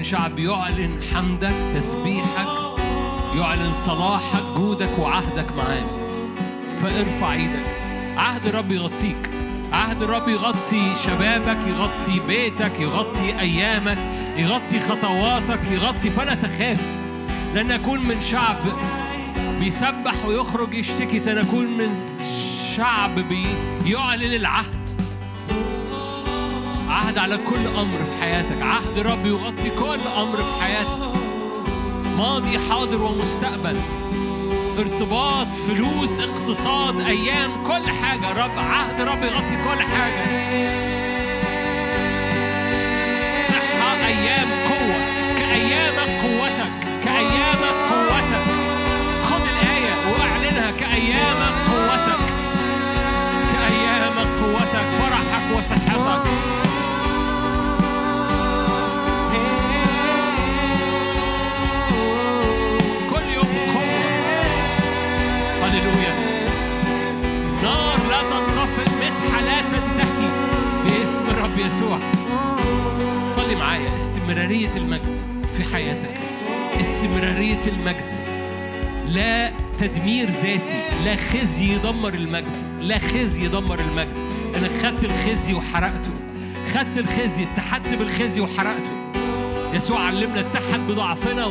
من شعب يعلن حمدك تسبيحك يعلن صلاحك جودك وعهدك معاه فارفع إيدك. عهد الرب يغطيك. عهد الرب يغطي شبابك يغطي بيتك يغطي أيامك يغطي خطواتك يغطي فلا تخاف. لن نكون من شعب بيسبح ويخرج يشتكي سنكون من شعب بيعلن العهد. عهد على كل أمر في حياتك. عهد رب يغطي كل أمر في حياتك. ماضي حاضر ومستقبل. ارتباط فلوس اقتصاد أيام كل حاجة. رب عهد رب يغطي كل حاجة. صحة أيام قوة. كايامك قوتك كايامك قوتك. خد الآية واعلنها. كايامك قوتك. كايامك قوتك. فرحك وصحتك. باسم الرب يسوع. صلي معايا. استمرارية المجد في حياتك. استمرارية المجد. لا تدمير ذاتي. لا خزي يدمر المجد. لا خزي يدمر المجد. أنا خدت الخزي وحرقته. خدت الخزي اتحدت بالخزي وحرقته. يسوع علمنا اتحد بضعفنا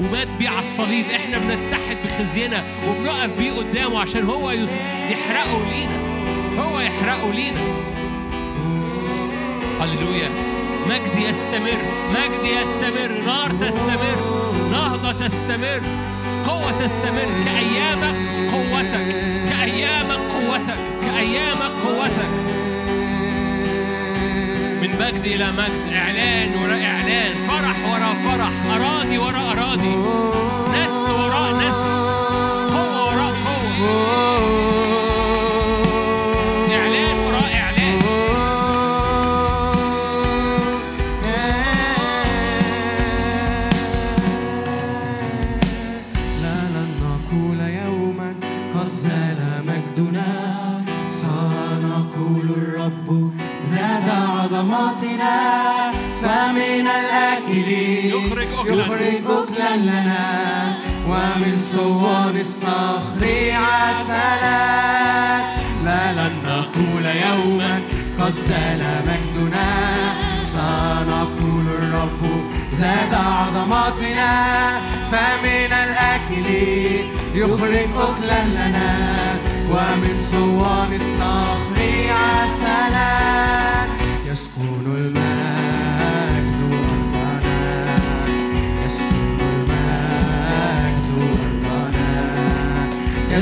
ومات بيه على الصليب. إحنا بنتحد بخزينا وبنقف بيه قدامه عشان هو يحرقه لينا. هو يحرقه لينا. هللويا مجد يستمر مجد يستمر نار تستمر نهضة تستمر قوة تستمر كأيامك قوتك كأيامك قوتك كأيامك قوتك. من مجد إلى مجد إعلان وراء إعلان فرح وراء فرح أراضي وراء أراضي نسل وراء نسل قوة وراء قوة. لنا ومن صوان الصخر عسلا. لا لن نقول يوما قد زال مجدنا. سنقول الرب زاد عظماتنا. فمن الأكل يخرج أكلا لنا. ومن صوان الصخر عسلا. يسكن المجد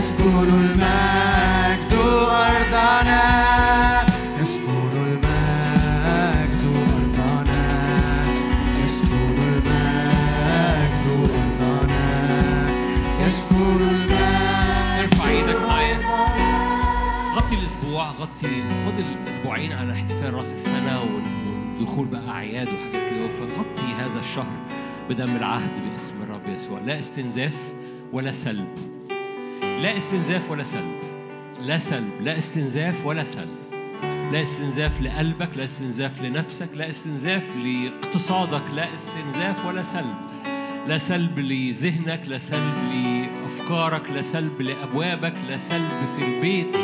يسكن المجد أرضنا يسكن المجد أرضنا يسكن المجد أرضنا يسكن المجد ارفع إيدك معايا. غطي الأسبوع غطي فاضل أسبوعين على احتفال رأس السنة والدخول بقى أعياد وحاجات كده. فغطي هذا الشهر بدم العهد باسم الرب يسوع. لا استنزاف ولا سلب. لا استنزاف ولا سلب. لا سلب لا استنزاف ولا سلب. لا استنزاف لقلبك لا استنزاف لنفسك لا استنزاف لاقتصادك لا استنزاف ولا سلب. لا سلب لذهنك لا سلب لأفكارك لا سلب لأبوابك لا سلب في البيت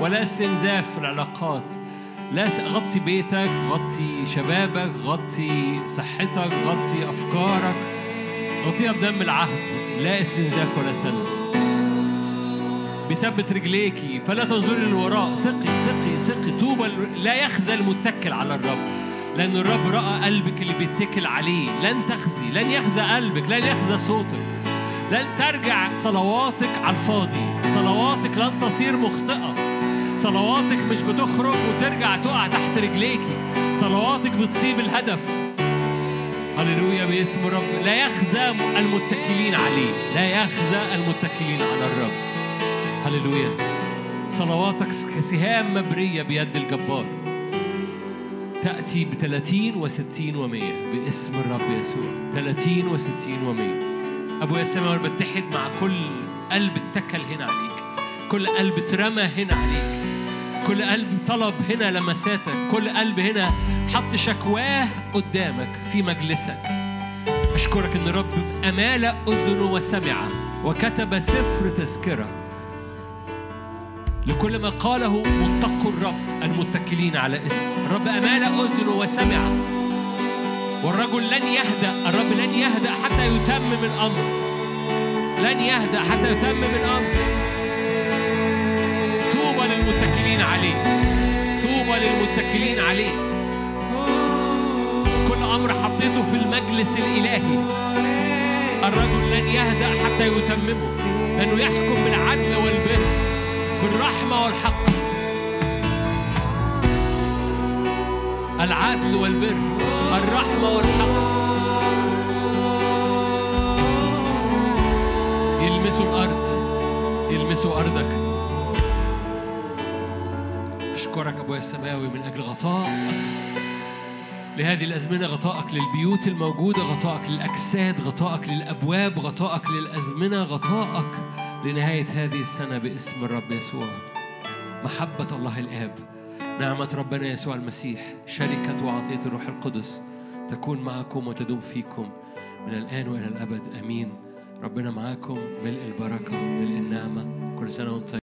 ولا استنزاف في العلاقات. لا غطي بيتك غطي شبابك غطي صحتك غطي أفكارك. غطيها بدم العهد. لا استنزاف ولا سلب. بيثبت رجليكي فلا تنظري للوراء. ثقي ثقي ثقي. طوبى لا يخزى المتكل على الرب لأن الرب رأى قلبك اللي بيتكل عليه. لن تخزي لن يخزى قلبك لن يخزى صوتك. لن ترجع صلواتك على الفاضي. صلواتك لن تصير مخطئة. صلواتك مش بتخرج وترجع تقع تحت رجليكي صلواتك بتصيب الهدف. هللويا باسم الرب. لا يخزى المتكلين عليه. لا يخزى المتكلين على الرب. هللويا صلواتك كسهام مبرية بيد الجبار. تأتي بثلاثين وستين ومية باسم الرب يسوع. ثلاثين وستين ومية. أبويا السماوي أنا بتحد مع كل قلب اتكل هنا عليك. كل قلب اترمى هنا عليك. كل قلب طلب هنا لمساتك. كل قلب هنا حط شكواه قدامك في مجلسك. أشكرك إن الرب أمال أذنه وسمع وكتب سفر تذكرة. لكل ما قاله متقوا الرب المتكلين على اسم. الرب أمال أذنه وسمع. والرجل لن يهدأ. الرب لن يهدأ حتى يتمم الأمر لن يهدأ حتى يتمم الأمر طوبى للمتكلين عليه. طوبى للمتكلين عليه. كل أمر حطيته في المجلس الإلهي. الرجل لن يهدأ حتى يتممه. لأنه يحكم بالعدل والبر. بالرحمة والحق. العدل والبر الرحمة والحق. يلمسوا الأرض يلمسوا أرضك. أشكرك أبويا السماوي من أجل غطائك. لهذه الأزمنة غطائك للبيوت الموجودة غطائك للأجساد غطائك للأبواب غطائك للأزمنة غطائك لنهاية هذه السنة باسم الرب يسوع. محبة الله الآب نعمة ربنا يسوع المسيح شركة وعطية الروح القدس تكون معكم وتدوم فيكم من الآن وإلى الأبد. آمين. ربنا معاكم ملء البركة ملء النعمة. كل سنة وأنتم.